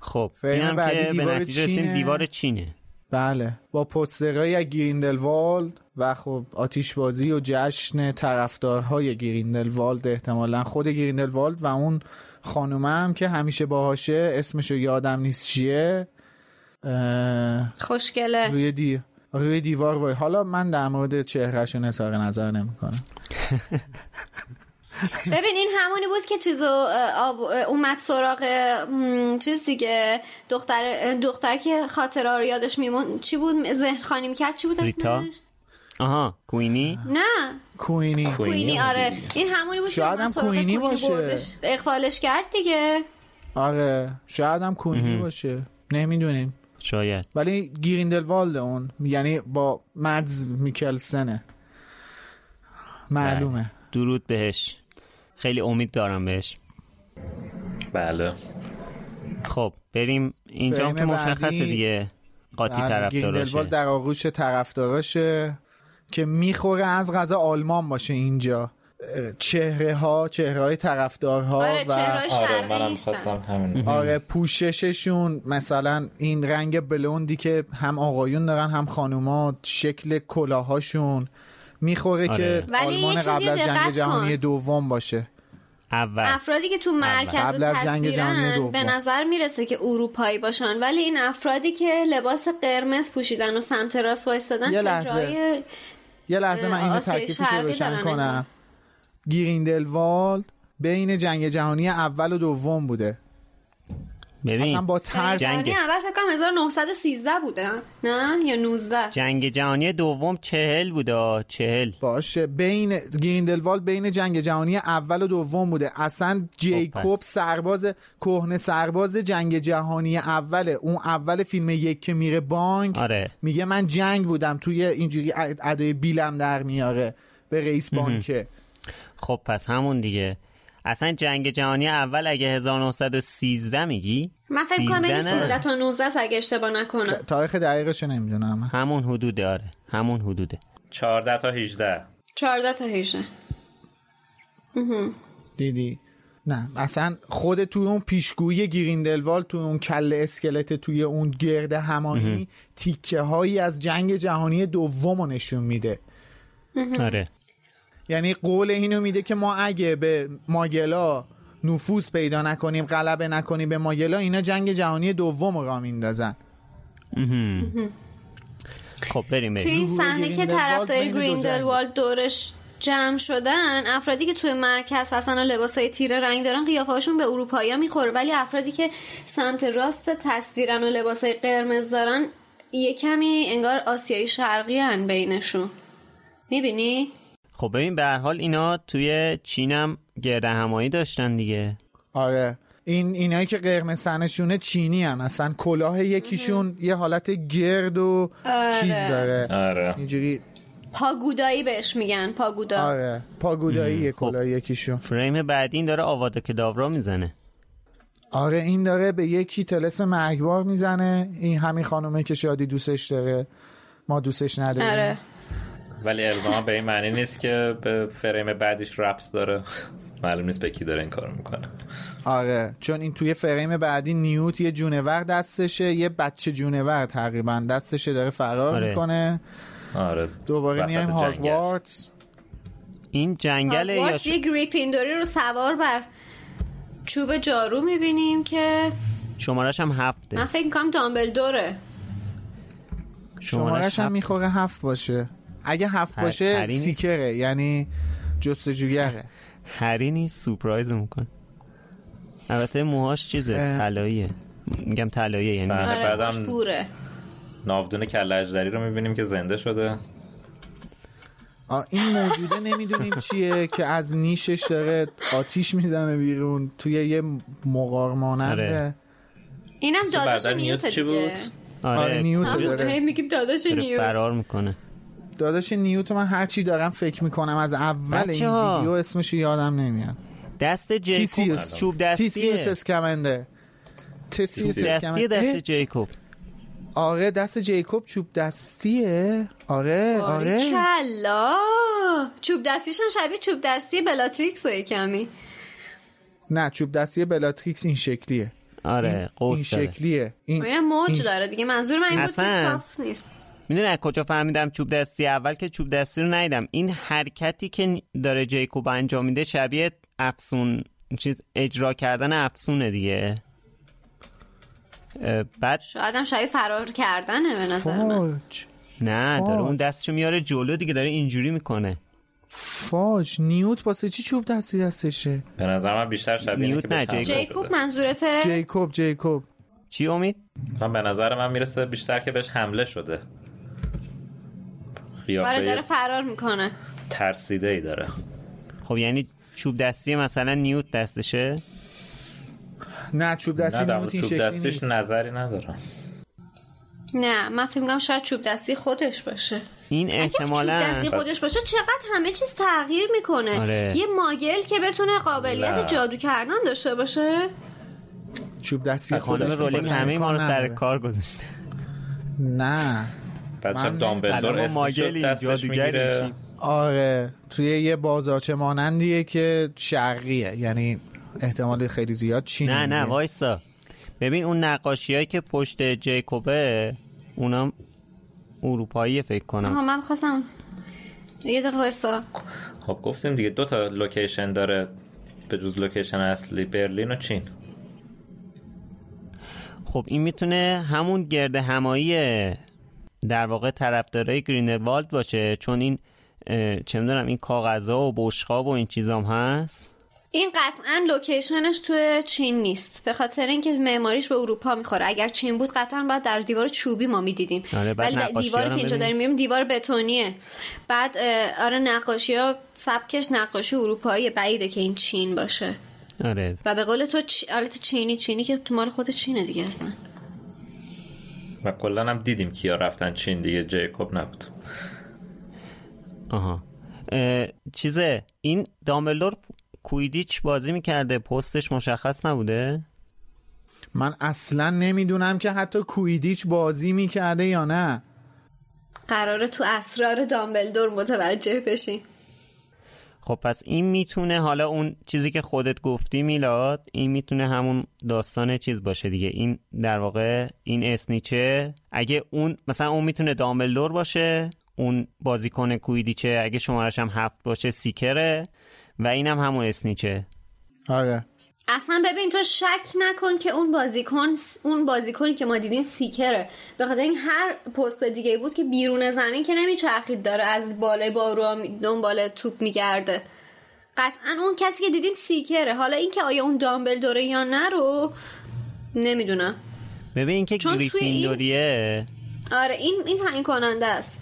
خب اینم بعدی که به نتیجه رسیم. دیوار چینه. بله. با پوسترهای از گریندلوالد. و خب آتیشبازی و جشن طرفدارهای گریندلوالد احتمالا خود گریندلوالد و اون خانومه هم که همیشه باهاشه اسمشو یادم نیست چیه. خوشگله. روی دی روی دیوار وای. حالا من در مورد چهرهشون اظهار نظر نمی‌کنم. ببین این همونی بود که چیزو اومد سراغ چیز دیگه دختر دختر که خاطره رو یادش میمون. چی بود؟ ذهن خانی می‌کرد. چی بود ریتا؟ اسمش؟ آها کوینی؟ نه. کوینی. کوینی. آره. این همونی بود که شاید هم کوینی باشه. اقفالش کرد دیگه. آره. شاید هم کوینی باشه. نمی‌دونیم. شاید. ولی گریندلوالد اون. یعنی با مدز میکلسنه معلومه. درود بهش. خیلی امید دارم بهش. بله. خب بریم. اینجا که مشخصه دیگه. قاطی بله، گریندلوالد طرفداراشه در آغوش طرفداراشه. که می‌خوره از غذا آلمان باشه اینجا چهره ها چهره های طرفدارها آره و چهرهای آره منم همین آره پوشششون مثلا این رنگ بلوندی که هم آقایون دارن هم خانوما شکل کلاهاشون می‌خوره آره. که آلمان چیزی قبل از جنگ جهانی. دوم باشه اول افرادی که تو مرکز تصویرن. به نظر می‌رسه که اروپایی باشن ولی این افرادی که لباس قرمز پوشیدن و سمت راست وایستادن. چهره‌های یه لحظه من اینو تکلیفش رو روشن کنم. گریندلوالد بین جنگ جهانی اول و دوم بوده. ببین اصلا با ترس جنگ- جنگ اول فکر کنم 1913 بوده نه؟ یا 19 جنگ جهانی دوم چهل بوده چهل. باشه بین گریندلوالد بین جنگ جهانی اول و دوم بوده. اصلا جیکوب خب پس. سرباز کهنه سرباز جنگ جهانی اوله اون اول فیلم یک که میره بانک آره. میگه من جنگ بودم توی اینجوری اد- ادای بیلم در میاره به رئیس بانکه. خب پس همون دیگه. اصلا جنگ جهانی اول اگه 1913 میگی؟ من فکر کنم بین 13 نه. 13 تا 19 است اگه اشتباه نکنم. تاریخ دقیقش نمی‌دونم. همون حدوده آره همون حدوده. 14 تا 18 14 تا 18 دیدی؟ نه اصلا خود توی اون پیشگویی گریندلوال توی اون کل اسکلت توی اون گرد همانی تیکه هایی از جنگ جهانی دوم رو نشون میده. آره. یعنی قول اینو میده که ما اگه به ماگلا نفوذ پیدا نکنیم غلبه نکنیم به ماگلا اینا جنگ جهانی دوم را میندازن. خب بریم توی این صحنه که گریندلوالد طرفدار گریندلوالد دورش جمع شدن افرادی که توی مرکز هستن و لباسای تیره رنگ دارن قیافه‌هاشون به اروپایی می‌خوره. ولی افرادی که سمت راست تصویرن و لباسای قرمز دارن یه کمی انگار آسیایی شرقی هن بینشون. می‌بینی؟ خب ببین به هر حال اینا توی چینم گرد همایی داشتن دیگه. آره. این اینایی که قرمز سنشونه چینی هن. اصلا کلاه یکیشون یه حالت گرد و چیز داره. آره. اینجوری پاگودایی بهش میگن پاگودا. آره. پاگودایی کلاه یکیشون. فریم بعدی این داره آوادا کداورا می‌زنه. آره این داره به یکی تلسم مرگبار می‌زنه. این همین خانومه که شادی دوستش داره. ما دوستش نداریم. آره. ولی الزاما به این معنی نیست که به فریم بعدیش رپس داره. معلوم نیست به کی داره این کار می‌کنه. آره چون این توی فریم بعدی نیوت یه جونور دستشه یه بچه جونور تقریبا دستشه داره فرار آره. می‌کنه. آره دوباره میایم. هاگوارتس این جنگل یا هاگوارتس یه گریفیندوری رو سوار بر چوب جارو می‌بینیم که شمارش هم هفته. من فکر می‌کنم دامبلدوره. شمارش هم هفت. می‌خوره هفت باشه. اگه هفت هر- باشه؟ سیکره یعنی جستجوگره. هری نیست سورپرایز میکن البته موهاش چیزه اه. طلاییه. میگم طلاییه یعنی آره بعدم- ناودون کله اژدری رو می‌بینیم که زنده شده. این موجوده نمی‌دونیم چیه که از نیشش داره آتیش می‌زنه بیرون توی یه مقار ماننده. آره. اینم داداش نیوت چی دیگه. آره, آره، نیوت داره. میگیم داداش نیوت. فرار می‌کنه. داداش نیوتو من هرچی دارم فکر می‌کنم از اول این. ویدیو اسمش یادم نمیاد. دست جیکوب تیسیوس. چوب تیسیوس دستیه اسکمنده تیسیوس دستی دست اسکمنده جیکوب. آره دست جیکوب چوب دستیه. آره آره. کلا چوب دستیش هم شبیه چوب دستی بلاتریکس کمی. نه چوب دستی بلاتریکس این شکلیه. آره این قوس داره. شکلیه. این موج این- داره دیگه. منظور من این بود که. صاف نیست. می‌دونی از کجا فهمیدم چوب دستی اول که چوب دستی رو ندیدم. این حرکتی که داره جیکوب انجام میده شبیه افسون چیز اجرا کردن افسونه دیگه. بعد شاید هم شبیه فرار کردنه به نظر من. فاج. نه داره فاج. اون دستشو میاره جلو دیگه داره اینجوری می‌کنه. فاج نیوت واسه چی چوب دستی دستشه؟ به نظر من بیشتر شبیه اینه نیوت نه، جیکوب. شده. منظورته؟ جیکوب جیکوب. چی امید؟ من به نظر من می‌رسه بیشتر که بهش حمله شده. قیافه داره فرار می‌کنه. ترسیده ای داره. خب یعنی چوب دستی مثلا نیوت دستشه؟ نه چوب دستی نه نیوت این چوب دستیش نیست. نظری ندارم. نه من فکر می‌کنم شاید چوب دستی خودش باشه. این اگه چوب احتمالا دستی خودش باشه چقدر همه چیز تغییر می‌کنه. آره. یه ماگل که بتونه قابلیت نه. جادو کردن داشته باشه. چوب دستی خانم خودش رولینگ نیست. همه ما رو سر. کار گذاشته. نه. بعد دامبلدور اسمش جادوگریم؟ آره توی یه بازاچه مانندیه که شرقیه. یعنی احتمال خیلی زیاد چینی نه نه. وایسا ببین اون نقاشی که پشت جیکوبه اونم اروپایی فکر آها کنم من خواستم یه دقیقه وایسا خب گفتیم دیگه دو تا لوکیشن داره. به جز لوکیشن اصلی برلین و چین. خب این می‌تونه همون گرد همایی در واقع طرفدارای گریندلوالد باشه چون این چه می‌دونم این کاغذها و بشقاب و این چیزام هست؟ این قطعا لوکیشنش توی چین نیست به خاطر اینکه معماریش به اروپا می‌خوره. اگر چین بود قطعا باید در دیوار چوبی ما می‌دیدیم. آره، ولی دیواری که اینجا. داریم می‌بینیم دیوار بتونیه. بعد آره نقاشی ها سبکش نقاشی اروپایی بعیده که این چین باشه. آره. و به قول تو چ... آره تو چینی چینی که تو مال خود چینه دیگه هستن و کلا هم دیدیم کیا رفتن چین دیگه جیکوب نبود. آها. اه، چیزه این دامبلدور کویدیچ بازی می‌کرده پستش مشخص نبوده؟ من اصلا نمی‌دونم که حتی کویدیچ بازی می‌کرده یا نه. قراره تو اسرار دامبلدور متوجه بشین خب پس این می‌تونه حالا اون چیزی که خودت گفتی میلاد این می‌تونه همون داستان چیز باشه دیگه. این در واقع این اسنیچه اگه اون مثلا اون می‌تونه دامبلدور باشه اون بازیکن کویدیچه اگه شمارش هم هفت باشه سیکره و اینم همون اسنیچه آره. اصلا ببین تو شک نکن که اون بازیکن اون بازیکنی که ما دیدیم سیکره. به خاطر این هر پست دیگه بود که بیرون زمین که نمیچرخید داره از بالای بارو دنبال توپ میگرده. قطعا اون کسی که دیدیم سیکره. حالا اینکه آیا اون دامبلدوره یا نه رو نمی‌دونم. ببین این که توی این- گریفیندوریه. آره این این تعیین کننده است.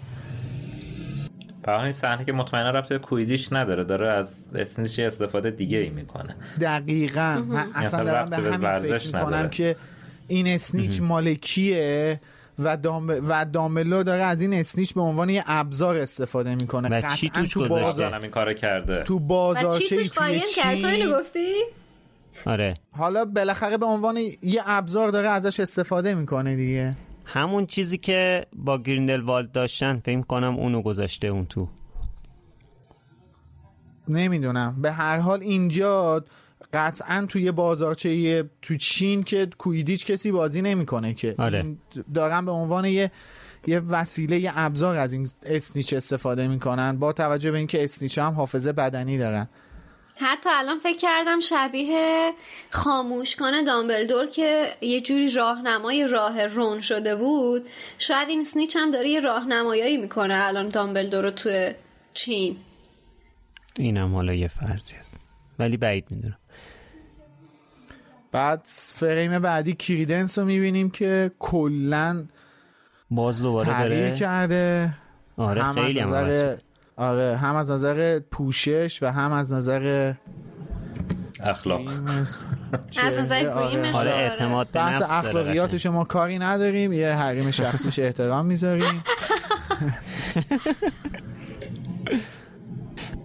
برای این صحنه که مطمئنا رابطه به کویدیش نداره داره از اسنیچ استفاده دیگه ای می‌کنه. دقیقا. من اصلا اصلا دارم به همین ورزش فکر می‌کنم نداره. که این اسنیچ مالکیه و دام و دامبلو داره از این اسنیچ به عنوان یه ابزار استفاده می‌کنه. و چی توش تو گذاشته؟ بازار این کارو کرده؟ تو و بازارچه چی توش قایم کرد؟ تو اینو گفتی؟ آره. حالا بالاخره به عنوان یه ابزار داره ازش استفاده می‌کنه دیگه. همون چیزی که با گریندلوالد داشتن فکر کنم اونو گذاشته اون تو. نمی‌دونم. به هر حال اینجا قطعا توی بازارچه تو چین که کویدیچ کسی بازی نمی‌کنه که. آره. دارن به عنوان یه یه وسیله یه ابزار از این اسنیچ استفاده می‌کنن با توجه به اینکه اسنیچ هم حافظه بدنی دارن. حتی الان فکر کردم شبیه خاموشکان دامبلدور که یه جوری راهنمای راه رون شده بود. شاید این سنیچ هم داره یه راهنمایی می‌کنه الان دامبلدور رو توی چین. اینم حالا یه فرضی هست. ولی بعید می‌دونم. بعد فریم بعدی کریدنس رو می‌بینیم که کلا باز دوباره داره کرده. آره خیلی هم. آره هم از نظر پوشش و هم از نظر اخلاق از نظر آره. گریمش آره. اعتماد به بحث نفس داره اخلاقیاتش ما کاری نداریم یه حریم شخصیش احترام می‌ذاریم.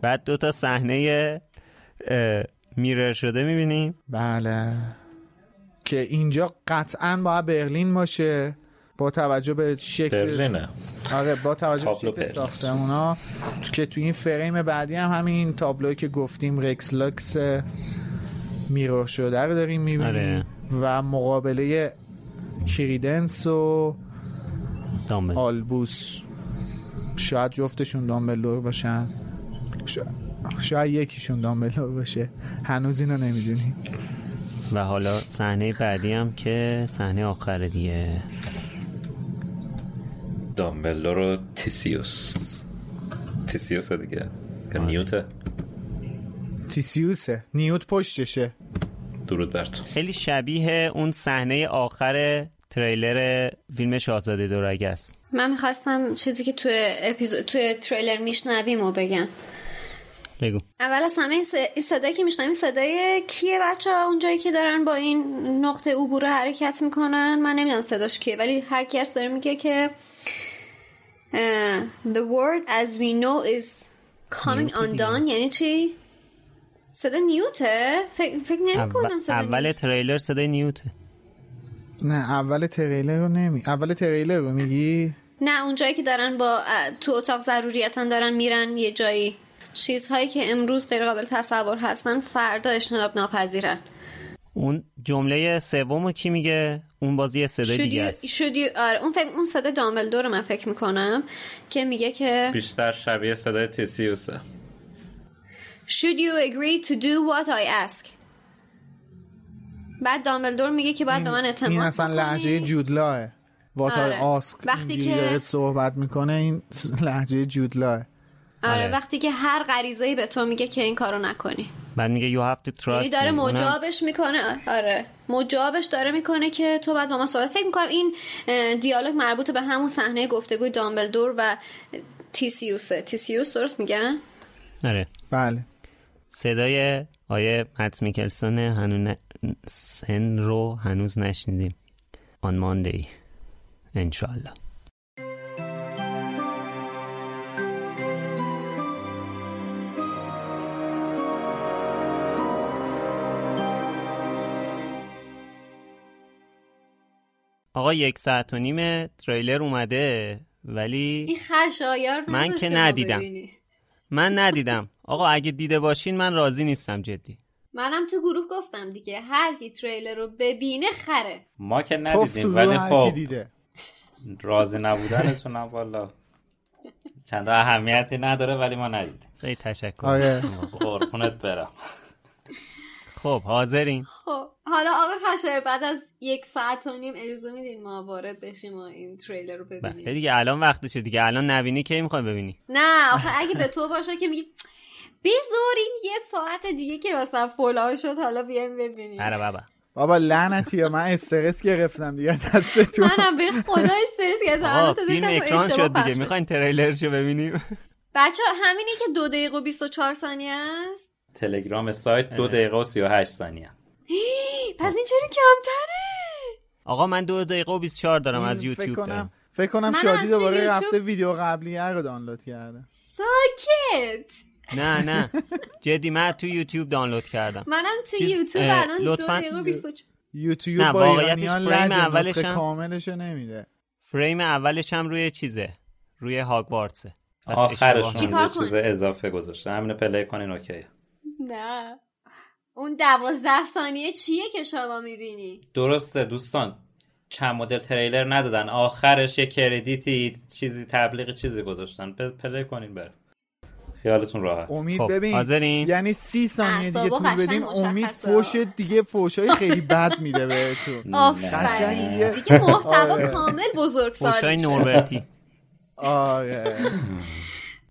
بعد دو تا صحنه میرر شده می‌بینیم بله که اینجا قطعا باید برلین باشه با توجه به شکل آره با توجه به شکل برلین. ساختمونا که تو این فریم بعدی هم همین تابلوی که گفتیم رکس لاکس میرور شده رو داریم می‌بینیم. آره. و مقابله کریدنس و دامبل. آلبوس. شاید جفتشون دامبلدور باشن. شاید, شاید یکیشون دامبلدور باشه. هنوز اینو نمی‌دونیم. و حالا صحنه بعدی هم که صحنه آخر دیگه. دامبلدور و تیسیوس. تیسیوس دیگه. یا نیوته. تیسیوسه. نیوت پشتشه. درود بر تو. خیلی شبیه اون صحنه آخر تریلر فیلم شاهزاده دورگه است. من می‌خواستم چیزی که توی اپیزود توی تریلر میشنویم و بگم. بگو. اول از همه این صدایی که میشنویم صدای کیه بچه ها؟ اونجایی که دارن با این نقطه عبور حرکت می‌کنن. من نمی‌دونم صداش کیه ولی هر کس داره میگه که اه، The word as we know is coming undone. یعنی چی؟ صدا نیوته؟ فکر, فکر نمی اول, کنم صدا اول. تریلر صدای نیوته. نه اول تریلر رو نمی اول تریلر رو میگی؟ نه اونجایی که دارن با تو اتاق ضروریتا دارن میرن یه جایی. چیزهایی که امروز غیر قابل تصور هستن فردا اجتناب ناپذیرن. اون جمله سومو کی میگه؟ اون بازی یه صدای Should دیگه you, است. should you, آره اون فکر اون صدا دامبلدور من فکر می‌کنم که میگه که بیشتر شبیه صدای تیسیوسه Should you agree to do what I ask? بعد دامبلدور میگه که باید به من اعتماد این اصلا. لحجه جودلاه. واتر آره. آسک وقتی که- صحبت می‌کنه این لحجه جودلاه. آره آره. وقتی که هر غریزه‌ای به تو میگه که این کارو نکنی. بعد میگه you have to trust یعنی داره مجابش می‌کنه. آره. مجابش داره می‌کنه که تو باید با ما صحبت فکر می‌کنم این دیالوگ مربوط به همون صحنه گفتگوی دامبلدور و تیسیوسه تیسیوس درست میگن آره. بله. صدای آیه مت میکلسون هنوز ن... سن رو هنوز نشنیدیم. آن ماندی انشالله آقا یک ساعت و نیم تریلر اومده ولی این خشایار من که ندیدم. ببینی. من ندیدم. آقا اگه دیده باشین من راضی نیستم جدی. منم تو گروه گفتم دیگه هر کی تریلر رو ببینه خره. ما که ندیدیم ولی خب. دیده. راضی نبودنتون هم والا. چند اهمیتی نداره ولی ما ندیدیم. خیلی تشکر. آره. قربونت برم. خب حاضرین؟ خب حالا آقا خشایار بعد از یک ساعت و نیم اجازه میدین ما وارد بشیم و این تریلر رو بله ببینیم. دیگه الان وقتشه دیگه. الان نبینی کی می‌خوای ببینی؟ نه آخه اگه به تو باشه که میگی بذارین یه ساعت دیگه که مثلا فلان شد حالا بیایم ببینیم. آره بابا. بابا لعنتی من استرس گرفتم دیگه دستتون. منم به خدا استرس گرفتم. فیلم اکران شد دیگه. می‌خواین تریلرشو ببینیم؟ بچه همینی که دو دقیقه و 24 ثانیه است؟ تلگرام سایت دو دقیقه و 38 ثانیه. پس این چرا کمتره؟ آقا من دو دقیقه و 24 دارم از یوتیوب کنم. دارم. فکر کنم شادی دوباره یوتیوب- رفته ویدیو قبلیه رو دانلود کرده. ساکت. نه نه. جدی من تو یوتیوب دانلود کردم. منم تو یوتیوب الان دو لطفاً- دقیقه یوتیوب نه، با ایرانیان فریم اولش هم- کاملشو نمیده. فریم اولش هم روی چیزه؟ روی هاگوارتسه. چیکار چیز؟ اضافه گذاشته. همینو play کنین OK نه. اون دوازده ثانیه چیه که شما می‌بینی؟ درسته دوستان چند مدل تریلر ندادن. آخرش یه credit ی چیزی تبلیغ چیزی گذاشتن. play کنین بره خیالتون راحت. امید خب، ببین حاضرین؟ یعنی سی ثانیه دیگه قشنگ بدین امید. فوش دیگه فوشای خیلی بد میده بهتون. آفرین. قشنگیه. دیگه محتوا آره. کامل بزرگ فوشای میشه نوربرتی. آره.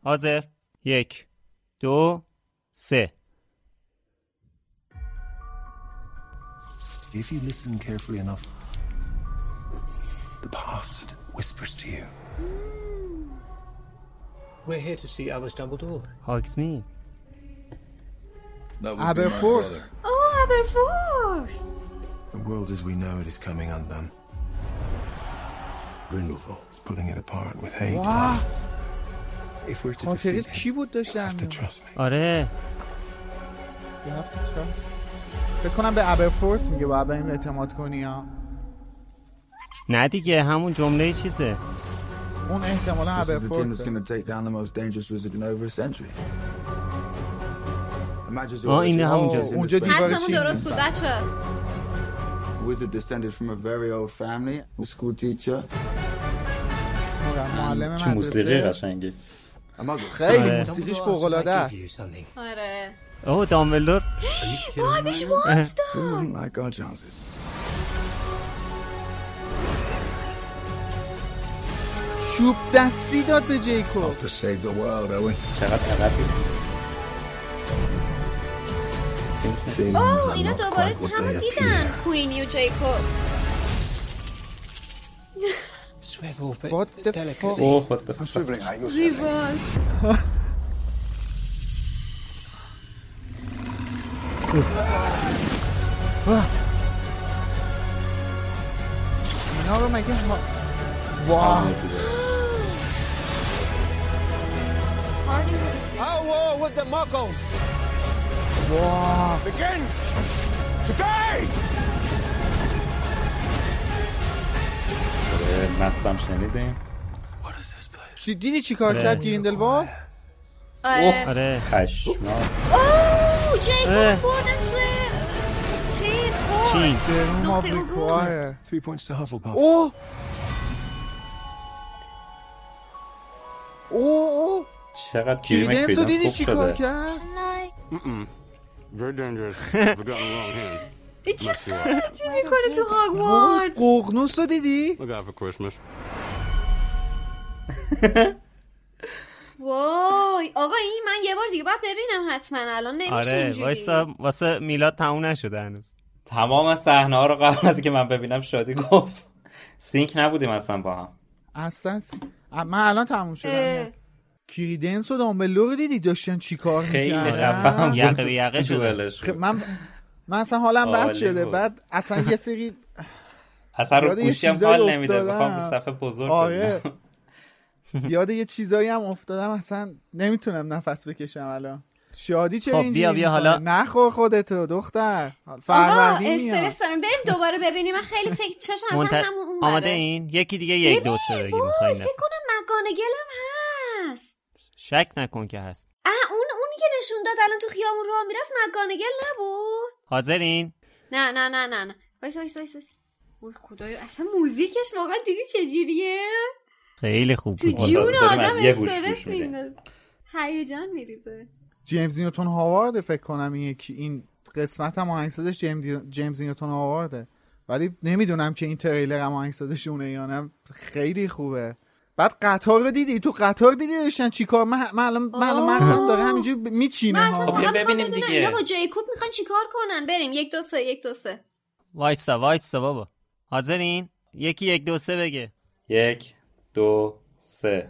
حاضر؟ یک دو سه. If you listen carefully enough, the past whispers to you. We're here to see Albus Dumbledore. هاکسمید That would Aberforth. be my brother. اوه ابرفورد The world as we know it is coming undone. Grindelwald. It's pulling it apart with hate. واه If we're to خاطره defeat کی him, بود داشتم you have to trust me. آره You have to trust. فکر کنم به ابرفورس میگه باید به این اعتماد کنی ها. نه دیگه همون جمله چیزه. اون احتمالا ابرفورس آه، اینه همونجا. in the اونجا. دیوار چیز درست بود بچه. Wizard descended from a very old family, a school teacher, معلم چه موسیقی muggle. خیلی آره. موسیقیش فوق العاده است. آره. اوه دامبلدور وای like our chances? چوب دستی داد به جیکوب To save the world, Owen. چقدر عقبی اوه اینا دوباره what همو دیدن appear. کوینی و جیکوب Swivel, but What the fuck? اوه خود I'm swiveling like you're swiveling. زیباست اینا رو مگه ها... واه Starting with a six. Our war with the Muggles. واه begins today! مدس هم شنیدیم چی- دیدی چی کار آره. کرد گریندلوالد آره آره پشمام اوه جیکوب نقطه عبور. ریکوایر Three points to Hufflepuff. اوه اوه چقدر کریم کریدنس رو کریدنس دیدی خوب چی کار شده کرد Very dangerous. I've got the wrong hand. این چه غلطی می‌کنه تو وای، هاگوارد ققنوس رو دیدی Look out for Christmas. وای آقا این من یه بار دیگه باید ببینم حتما. الان نمیشه آره اینجوری. وایسا واسه میلاد تموم نشده هنوز. تمام صحنه ها رو قبل از که من ببینم شادی گفت سینک نبودیم اصلا با هم اصلا سی- من الان تموم. شدم کریدنس و دامبلور رو دیدی داشتن چی کار خیلی می‌کردن خفم یقه به یقه شدن. دوئلش خب من من اصلا حالم بد شده بود. بعد اصلا یه سری اصلا رو یاد یه گوشی هم چیزایی حال نمیده افتادم. بخوام رو صفحه بزرگ آره. یاد یه چیزایی هم افتادم اصلا نمی‌تونم نفس بکشم الان شادی چرا خب، اینجوری بیا، بیا، حالا-؟ نخور خودتو دختر. آقا فروردین میاد. استرس دارم. بریم دوباره ببینیم. من خیلی فکر چشم اصلا منت... همون اون آماده این؟ یکی دیگه یک دو سه بگی وای می‌خوای فکر کنم مک‌گوناگلم هست. شک نکن که هست. اه اون اونی که نشون داد الان تو خیابون راه می‌رفت مک‌گوناگل نبود. حاضرین نه نه نه نه نه. وایس وایس وایس وای خدایا اصلا موزیکش واقعا دیدی چجوریه؟ خیلی خوب تو جون آدم استرس. میندازه. هیجان میریزه. جیمز نیوتون هاوارد فکر کنم این یکی. این قسمت هم آهنگسازش جیم- جیمز نیوتون هاوارده. ولی نمی‌دونم که این تریلر هم آهنگسازش اونه یا نه. خیلی خوبه. بعد قطار رو دیدی؟ تو قطار دیدی داشتن چیکار؟ من من الان من الان. مغزم داره همینجوری میچینه اصلا خب ببینیم دیگه. اینا با جیکوب می‌خوان چیکار کنن؟ بریم. یک دو سه یک دو سه. وایسا وایسا بابا. حاضرین؟ یکی یک دو سه بگه. یک دو سه.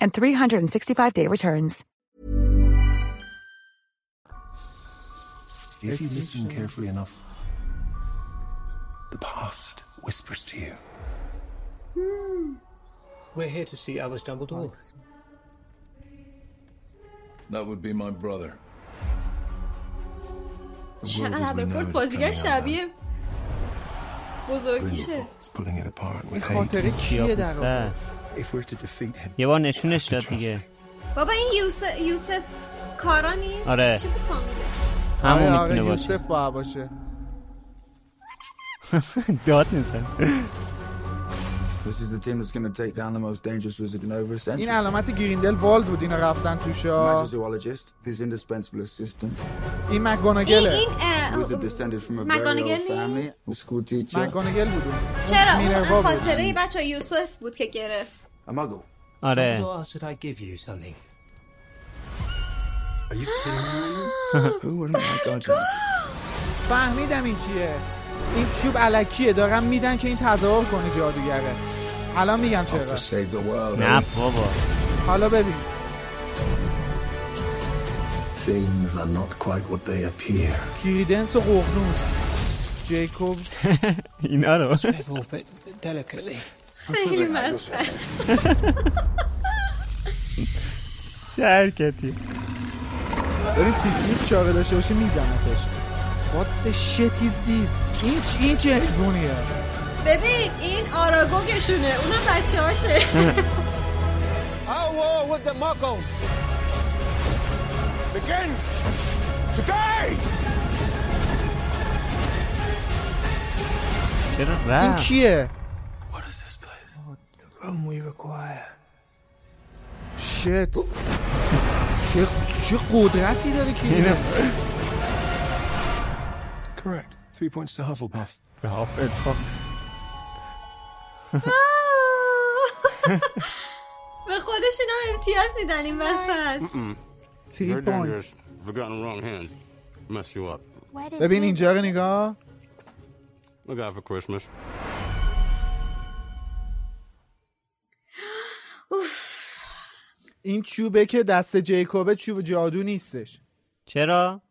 and 365-day returns. If you listen carefully enough, the past whispers to you. We're here to see Albus Dumbledore. That would be my brother. The world as we چقدر know کرد it is بازیگر coming out شبیه بزرگیشه It's pulling it apart with این hate. خاطره کیه در سیاپوسته واقع؟ است If we're to defeat him, یه بار نشونش داد دیگه بابا این یوسف یوسف کارا نیست آره. چی همون آره، می‌تونه آره، باشه یوسف باشه داد میزن This is the team that's going to take down the most dangerous wizard in over a century. این علامت گریندل والد بود اینا رفتن assistant. این این مکگوناگله این اه، Wizard descended from a very McGonagall old family. نیست؟ The school teacher. مکگوناگل بود. چرا اون. خاطره بچه یوسف بود که گرفت A muggle. Are you kidding me? فهمیدم این چیه. این چوب علکیه دارم میدن که این تظاهر کنه جادوگره. حالا میگم چرا. نه eh? بابا. حالا ببین. Things are not quite what they appear. کریدنس و قغنوس. جیکوب. اینا رو. خیلی مسخره چه حرکتی ببین تیسمیس چاقه داشته باشه میزنتش. What the shit is this? این چ- این چه حیوانیه ببین این آراگوگشونه. اونم بچه هاشه. Our war with the Muggles begins today! چرا این کیه؟ room we require. شت چه چه قدرتی داره کریدنس Correct. Three points to Hufflepuff. به خودشون هم امتیاز میدن این وسط تری پوینت If it got in the wrong hands, mess you up. ببین اینجا رو نگاه Look out for Christmas. این چوبه که دست جیکوبه چوب جادو نیستش. چرا؟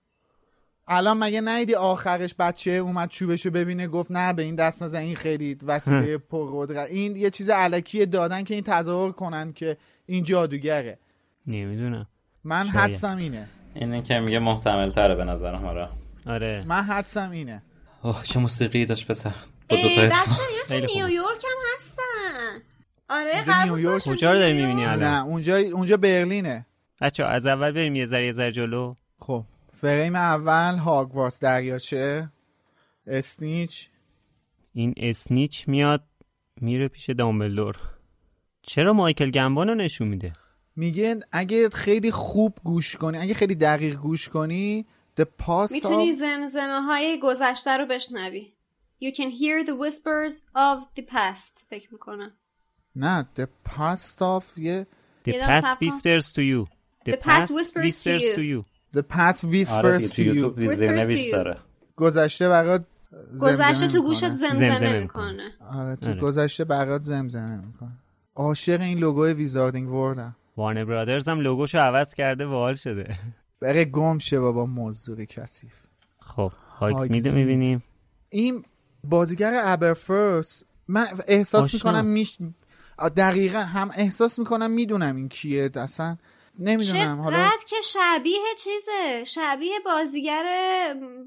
الان مگه نیدی آخرش بچه اومد چوبشو ببینه گفت نه به این دست نزن این خیلی وسیله پرقدرت این یه چیز علکی دادن که این تظاهر کنن که این جادوگره. نمی‌دونم. من شاید. حدسم اینه. اینه که میگه محتمل تره به نظرم آره. آره. من حدسم اینه. اوه چه موسیقی داشت پسر. با تو خوبه. نیویورک هم هستن. آره نیویورک؟ کجا رو داری. می‌بینی الان؟ نه اونجا اونجا برلینه. بچه از اول بریم یه ذره یه ذره جلو. خب فریم اول هاگوارتس دریاچه. اسنیچ. این اسنیچ میاد میره پیش دامبلدور. چرا مایکل گمبان رو نشون میده؟ میگه اگه خیلی خوب گوش کنی اگه خیلی دقیق گوش کنی The past می‌تونی. زمزمه های گذشته رو بشنوی. You can hear the whispers of the past فکر می‌کنم. نه The past of یه The past whispers to you The past whispers to you. to you The past آره whispers to you Whispers. داره گذشته برات گذشته زمزمه تو گوشت می‌کنه. زمزمه می‌کنه آره تو آره. گذشته برات زمزمه می‌کنه عاشق این لوگوی ویزاردینگ وردم وارنر برادرز هم لوگوشو عوض کرده باحال شده بره گم شه بابا مزدور کثیف خب هاگسمید. میده می‌بینیم این بازیگر ابرفرس من احساس. می‌کنم میش دقیقا هم احساس می‌کنم می‌دونم این کیه اصلا نمی‌دونم حالا که شبیه چیزه شبیه بازیگر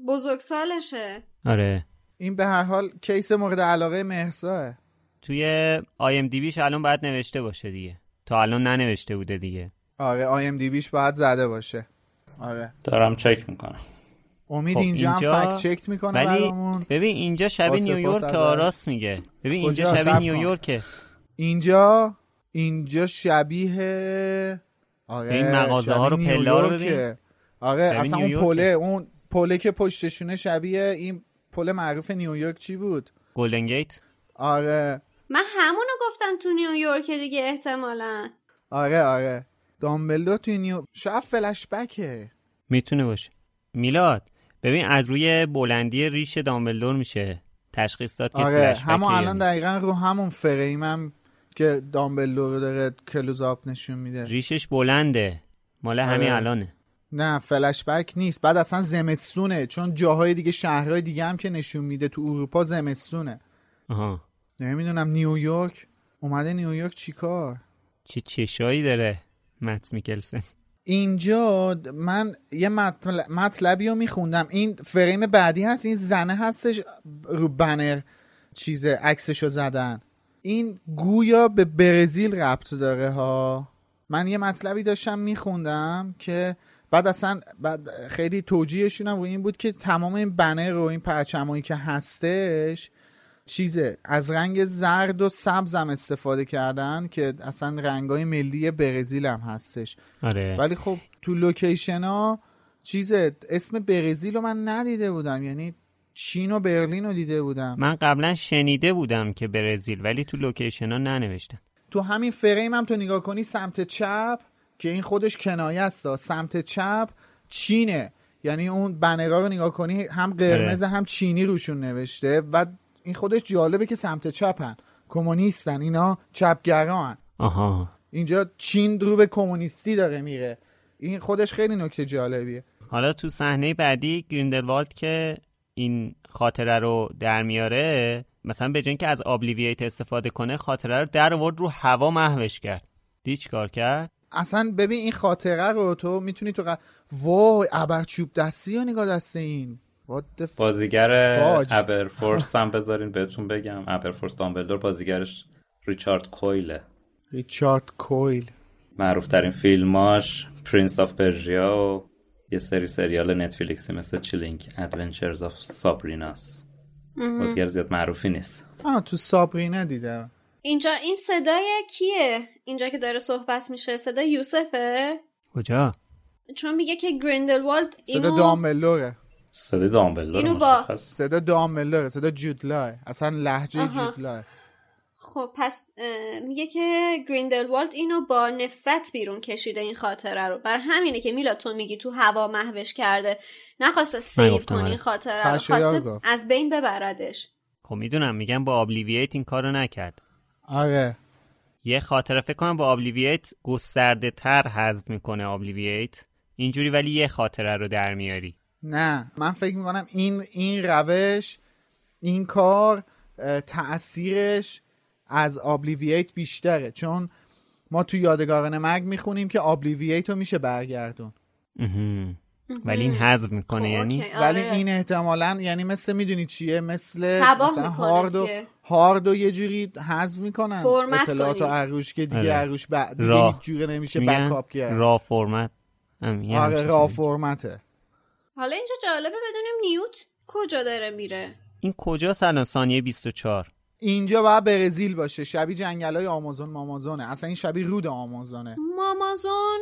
بزرگسالشه آره. این به هر حال case مورد علاقه مهرساه توی IMDb ش الان باید نوشته باشه دیگه. تا الان ننوشته بوده دیگه. آره IMDb ش باید زده باشه. آره. دارم چک می‌کنم. امید خب، اینجا, اینجا- هم fact check می‌کنه ولی برامون. ببین اینجا شبیه نیویورک. آ راس میگه. ببین اینجا؟ شبیه. نیویورکه. اینجا اینجا شبیه آره این مغازه ها رو، پله ها رو نیویورکه. ببین. آره اصلا اون. پله اون پله که پشتشونه شبیه این پل معروف نیویورک چی بود گلدن گیت آره من همونو گفتم تو نیویورک دیگه احتمالا آره آره دامبلدور توی نیو شاید فلش بکه می‌تونه باشه میلاد ببین از روی بلندی ریش دامبلدور میشه تشخیص داد که آره فلش همون الان. دقیقا رو همون فریمم که دامبلدور داره کلوزاپ نشون میده. ریشش بلنده. مال همین آره. الانه. نه فلش بک نیست. بعد اصلا زمستونه چون جاهای دیگه شهرهای دیگه هم که نشون میده تو اروپا زمستونه. آها. نمی‌دونم نیویورک اومده نیویورک چیکار چه چشایی داره مت میکلسن؟ اینجا من یه مطل- مطلبی رو میخوندم. این فریم بعدی هست. این زنه هستش رو بنر چیز عکسشو زدن. این گویا به برزیل ربط داره ها. من یه مطلبی داشتم میخوندم که بعد اصلا بعد خیلی توجیهشون هم روی این بود که تمام این بنر و این پرچمایی که هستش چیزه از رنگ زرد و سبز هم استفاده کردن که اصلا رنگای ملی برزیل هم هستش. آره. ولی خب تو لوکیشن ها چیزه اسم برزیل رو من ندیده بودم. یعنی چین و برلین رو دیده بودم. من قبلا شنیده بودم که برزیل ولی تو لوکیشن ها ننوشتن. تو همین فریم هم تو نگاه کنی سمت چپ که این خودش کنایه است. سمت چپ چینه. یعنی اون بنرها رو نگاه کنی هم قرمز هم چینی روشون نوشته و این خودش جالبه که سمت چپن. کمونیستن اینا چپگران. آها. اینجا چین رو به کمونیستی داره میره. این خودش خیلی نکته جالبیه. حالا تو صحنه بعدی گریندلوالد که این خاطره رو در میاره مثلا به جای اینکه از آبلیوییت استفاده کنه خاطره رو در آورد رو هوا محوش کرد. دی چیکار کرد؟ اصلا ببین این خاطره رو تو می‌تونی تو ق... وای ابرچوب دستی یا نگاه دست این؟ What the f- بازیگر فاج. ابرفورس هم بذارین بهتون بگم. ابرفورس دامبلدور بازیگرش ریچارد کویله. ریچارد کویل. معروف ترین فیلماش Prince of Persia و یه سری سریال نتفلیکسی مثل Chilling Adventures of Sabrina س بازیگر زیاد معروفی نیست. آه تو سابرینا دیدم. اینجا این صدای کیه؟ اینجا که داره صحبت میشه صدای یوسفه؟ کجا؟ چون میگه که گریندلوالد صدا اینو دامبلدوره. صدای دامبلدور اینو با-. صدا دامبلدوره صدا جود لائه اصلا لهجه آها. خب پس میگه که گریندلوالد اینو با نفرت بیرون کشیده این خاطره رو. برا همینه که میلا تو میگی تو هوا محوش کرده. نخواسته save گفتم، کنه آره. این خاطره رو. خواسته. از بین ببردش. خب می‌دونم. میگم با Obliviate این کارو نکرد. آره. یه خاطره فکر کنم با Obliviate گسترده تر حذف می‌کنه Obliviate اینجوری ولی یه خاطره رو در میاری. نه. من فکر می‌کنم این این روش این کار تأثیرش از آبلیوییت بیشتره چون ما تو یادگاران مرگ می‌خونیم که آبلیوییت رو میشه برگردون اها. ولی این حذف می‌کنه خب، یعنی ولی آره. این احتمالا یعنی مثل می‌دونی چیه مثل مثلا هارد و. هارد و یه جوری حذف می‌کنن فرمت اطلاعات. عروش که دیگه آره. عروش بعد دیگه جوره نمیشه بکاپ کرد را فرمت آره را. فرمته حالا اینجا جالبه بدونیم نیوت کجا داره میره این کجا الان ثانیه 24 اینجا باید برزیل باشه. شبیه جنگل های آمازون مامازونه. اصلا این شبیه رود آمازونه. مامازون؟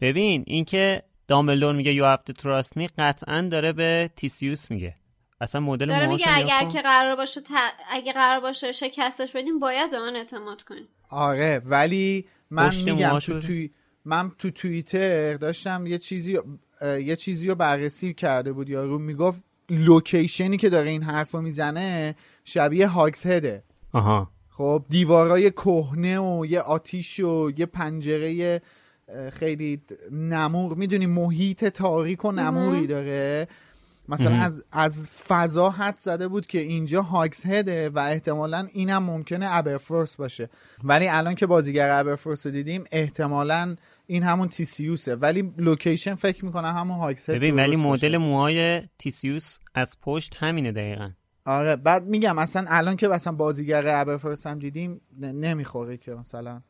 ببین اینکه دامبلدور میگه یو هفت تراست می قطعا داره به تیسیوس میگه. اصلا مدل داره میگه اگر. که قرار باشه ت- اگه قرار باشه شکستش بدیم باید به من اعتماد کنیم. آره ولی من میگم تو. توی من تو توییتر داشتم یه چیزی یه چیزی رو بررسی کرده بود. یارو می‌گفت لوکیشنی که داره این حرف رو می‌زنه شبیه Hog's Head ه آها. خب دیوارای کهنه و یه آتیش و یه پنجره خیلی نمور می‌دونی محیط تاریک و نموری داره. مثلا. از از فضا حدس زده بود که اینجا Hog's Head ه و احتمالا اینم ممکنه ابرفورس باشه. ولی الان که بازیگر ابرفورس رو دیدیم احتمالا این همون تسیوسه. ولی لوکیشن فکر می‌کنم همون Hog's Head ببین ولی. مدل موهای تسیوس از پشت همینه دقیقا. آره بعد میگم مثلا الان که مثلا بازیگر ابرفورس هم دیدیم نمی‌خوره که مثلا.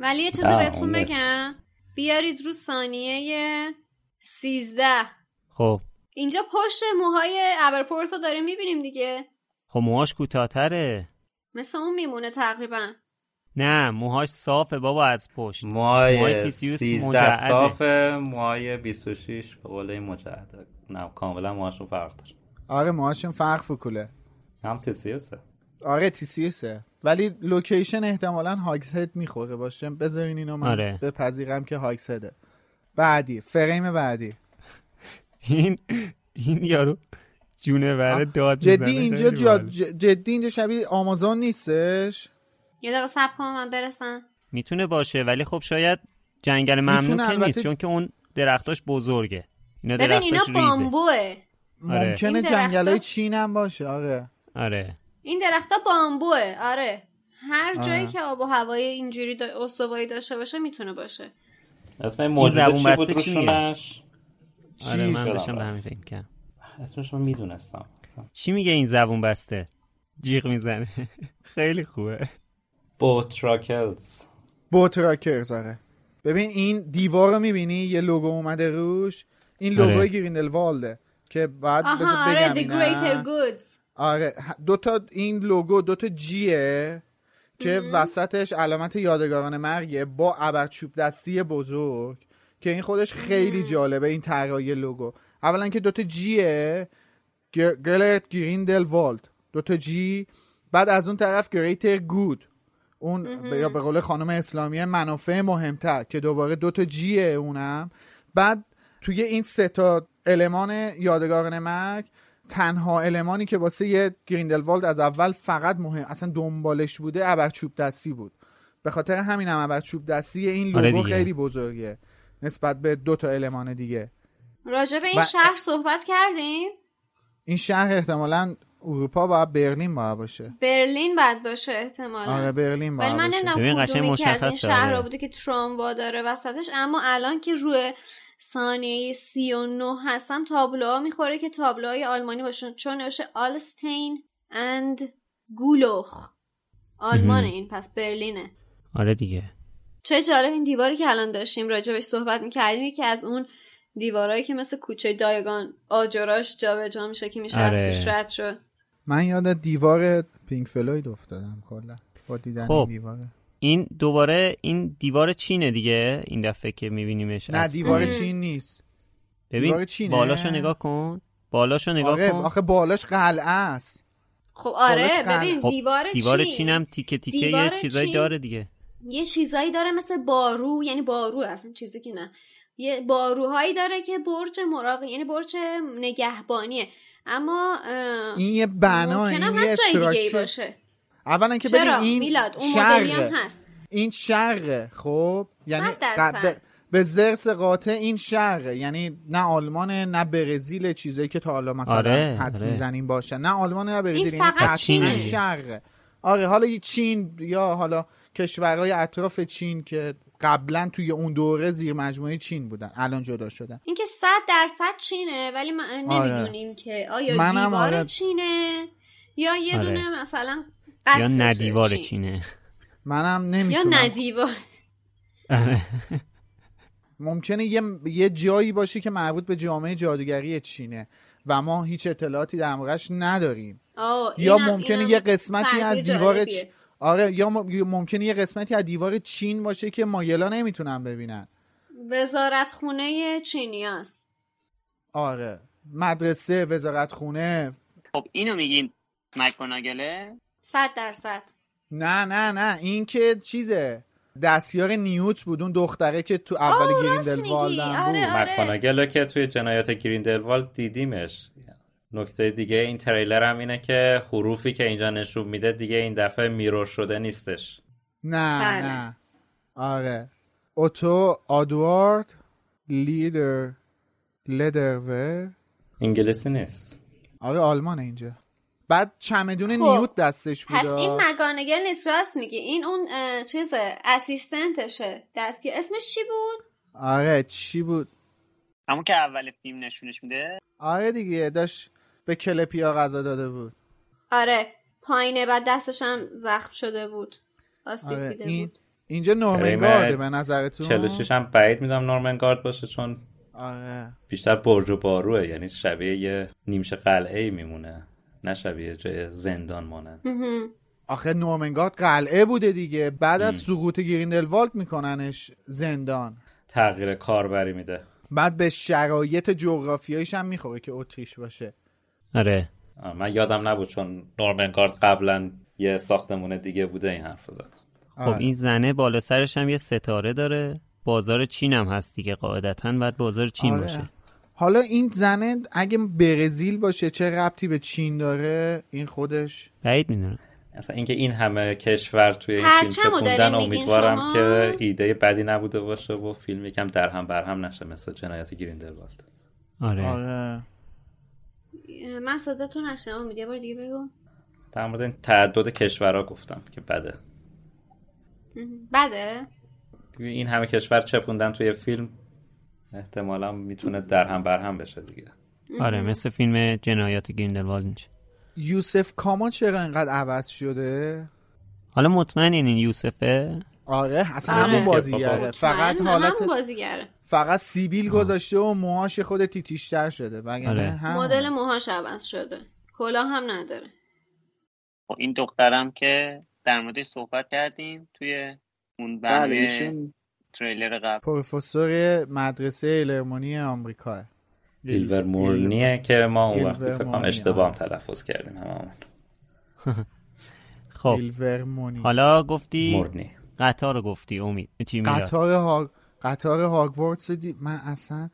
ولی یه چیزی بهتون. بگم. بیارید رو ثانیه سیزده. خب. اینجا پشت موهای ابرفورس رو داریم می‌بینیم دیگه. خب موهاش کوتاهتره. مثل اون میمونه تقریبا. نه موهاش صافه بابا از پشت. موهای موهای تیسیوس 13 مجعده. صاف موهای 26 به قول این مجعده. نه کاملا موهاشون فرق داره. آره موهاشون فرق فکوله. هم تیسیوسه آره تی سی سه ولی لوکیشن احتمالا هاکس هد می‌خوره. باشه بذارین اینو من آره. بپذیرم که هاکس هده بعدی فریم بعدی. این این یارو جونور داد جدی اینجا جدی اینجا شبیه آمازون نیستش؟ یه دقیقه سب کن من برسم. می‌تونه باشه ولی خب شاید جنگل ممنوع می‌تونه که نیست چون که اون درختاش بزرگه. اینا ببین اینا درختاش ریزه. بامبوه. ممکنه این درختا- جنگل های چین هم باشه آره. آره. این درختها بامبوه آره. هر جایی آره. که آب و هوای اینجوری دا... استوایی داشته باشه می‌تونه باشه. اسم این موجود چی بسته بود؟ روشونش؟ آره من داشتم به. همین فکر کردم اسمش رو می‌دونستم. چی میگه این زبون بسته؟ جیغ می‌زنه. خیلی خوبه. بوتراکلز بوتراکرز آره. ببین این دیوار رو می‌بینی؟ یه لوگو اومده روش. این لوگوی آره. گریندلوالده. که بعد آها آره The. Greater Goods. آره دو تا این لوگو دو تا جیه که وسطش علامت یادگاران مرگه با ابرچوب دستی بزرگ که این خودش خیلی جالبه این طراحی لوگو. اولا که دو تا جیه گلت گریندل والد دو تا جی بعد از اون طرف گریتر گود اون یا به قول خانم اسلامی منافع مهمتر که دوباره دو تا جیه اونم. بعد توی این سه تا المان یادگاران مرگ تنها المانی که واسه یه گریندلوالد از اول فقط مهم اصلا دنبالش بوده ابرچوب دستی بود. به خاطر همین هم ابرچوب دستی این لوگو آره دیگه. خیلی بزرگه. نسبت به دو تا المان دیگه. راجع به این و- شهر صحبت کردیم؟ این شهر احتمالا اروپا باید برلین باید باشه. برلین بعد باشه احتمالا. آره برلین ولی باید من باشه. ببین نمی‌دونم قشنگ کدومی که از این آره. بوده که تراموا داره وسطش اما الان که روی ثانیه سی و نه هستم. تابلوها می‌خوره که تابلوهای آلمانی باشن. چون نوشته آلستین اند گولوخ آلمان. این پس برلینه. آره دیگه. چه جالب این دیواری که الان داشتیم راجبش صحبت می‌کردیم که از اون دیوارایی که مثل کوچه دایگان آجراش جابجا میشه که میشه آره. از توش رد شد. من یاد دیوار پینک فلوید افتادم کلا. با دیدن خب. این دیواره. این دوباره این دیوار چینه دیگه؟ این دفعه که میبینیمش نه دیوار چین نیست. دیوار ببین چینه. بالاشو نگاه کن. بالاشو نگاه آره کن. آخه بالاش قلعه است. خب آره. ببین خب، دیوار, دیوار چین. چین هم تیکه تیکه یه چیزایی چین- داره دیگه. یه چیزایی داره مثل بارو یعنی بارو اصلا چیزی که نه. یه باروهایی داره که برج مراقب یعنی برج نگهبانیه. اما این یه بنا این یه دیگه باشه. اولا که ببین چرا این میلاد اون مدلی هم هست این شرقه خب یعنی. ق- به- زرس قاطع این شرقه یعنی نه آلمان نه برزیل چیزایی که تا حالا مثلا آره، حدس آره. می‌زنیم باشن نه آلمان نه برزیل این یعنی فقط چینه. شرقه آره حالا یه چین یا حالا کشورهای اطراف چین که قبلا توی اون دوره زیر مجموعه چین بودن الان جدا شدن اینکه صد درصد چینه ولی ما آره. نمی‌دونیم که آیا دیوار آره. چینه یا یه آره. دونه مثلا یا ندیوار چین. چینه؟ منم یا نمی‌تونم. ندیوار آره. ممکنه یه, یه جایی باشه که مربوط به جامعه جادوگری چینه و ما هیچ اطلاعاتی در موردش نداریم. یا ممکنه یه قسمتی از دیوار. چ... آره یا م- ممکنه یه قسمتی از دیوار چین باشه که مایلا نمی‌تونن ببینن. وزارت خونه چینیاست آره. مدرسه وزارت خونه خب اینو میگین مکوناگله صد درصد. نه نه نه. این که چیزه. دستیار نیوت بود اون دختره که تو اول گریندلوالد آره، بود آره. که توی جنایات گریندلوالد دیدیمش. نکته دیگه این تریلر هم اینه که حروفی که اینجا نشون میده دیگه این دفعه میرور شده نیستش. نه بله. نه. آره. اوتو آدوارد لیدر لدرور انگلیسی نیست. آره آلمانه اینجا. بعد چمدون خب. نیوت دستش بود. پس این مگانگل نیست راست میگی. این اون چیزه اسیستنتشه. دستی اسمش چی بود؟ آره چی بود؟ همون که اول فیلم نشونش میده؟ آره دیگه داشت به کلپیا غذا داده بود. آره پایینه بعد دستش هم زخم شده بود. آسیب آره دیده این بود. اینجا کریم نورمنگارده به نظرتون؟ 46 هم بعید می‌دونم نورمنگارد باشه چون آره. بیشتر برج و باروه یعنی شبیه یه نیمشه قلعه ای میمونه. نه شبیه جای زندان مانند. آخه نورمنگارد قلعه بوده دیگه. بعد از سقوط گریندلوالد میکننش زندان. تغییر کاربری میده. بعد به شرایط جغرافیاییش هم می‌خوره که اتریش باشه. آره. من یادم نبود چون نورمنگارد قبلا یه ساختمون دیگه بوده این حرف زد. خب این زنه بالا سرش هم یه ستاره داره. بازار چین هم هست دیگه قاعدتا باید بازار چین آره. باشه. حالا این زنه اگه برزیل باشه چه ربطی به چین داره؟ این خودش؟ بعید می‌دونم. اصلا اینکه این همه کشور توی این فیلم میگین امیدوارم شما؟ که ایده بدی نبوده باشه و فیلم یکم در هم بر هم نشه مثل جنایت گریندلوالد آره. آره. من صداتون نشنم یه بار دیگه بگو. در مورد این تعدد کشورها گفتم که بده. بده. این همه کشور چپوندن توی فیلم احتمالا می‌تونه در هم بر هم بشه دیگه. آره مثل فیلم جنایات گریندلوالد میشه. یوسف کاما چرا اینقدر عوض شده؟ حالا مطمئنین این یوسفه؟ آره اصلا آره. همون بازیگره. فقط حالت همون بازیگره. فقط سیبیل گذاشته و موهاش خود تیتیشتر شده وگرنه آره. مدل موهاش عوض شده. کلاه هم نداره. خب این دخترم که در موردش صحبت کردیم توی اون بله برنامه ایشون تریلر قبل. پروفسور مدرسه ایلرمونی آمریکا. ایلور مورنیه که ما اون وقتی ایلور فکر کنم مورنی، اشتباه هم. تلفظ کردیم هممون. خب. حالا گفتی مورنی قطار رو گفتی امید. قطار ها... قطار هاگوارتس دی... من اصلا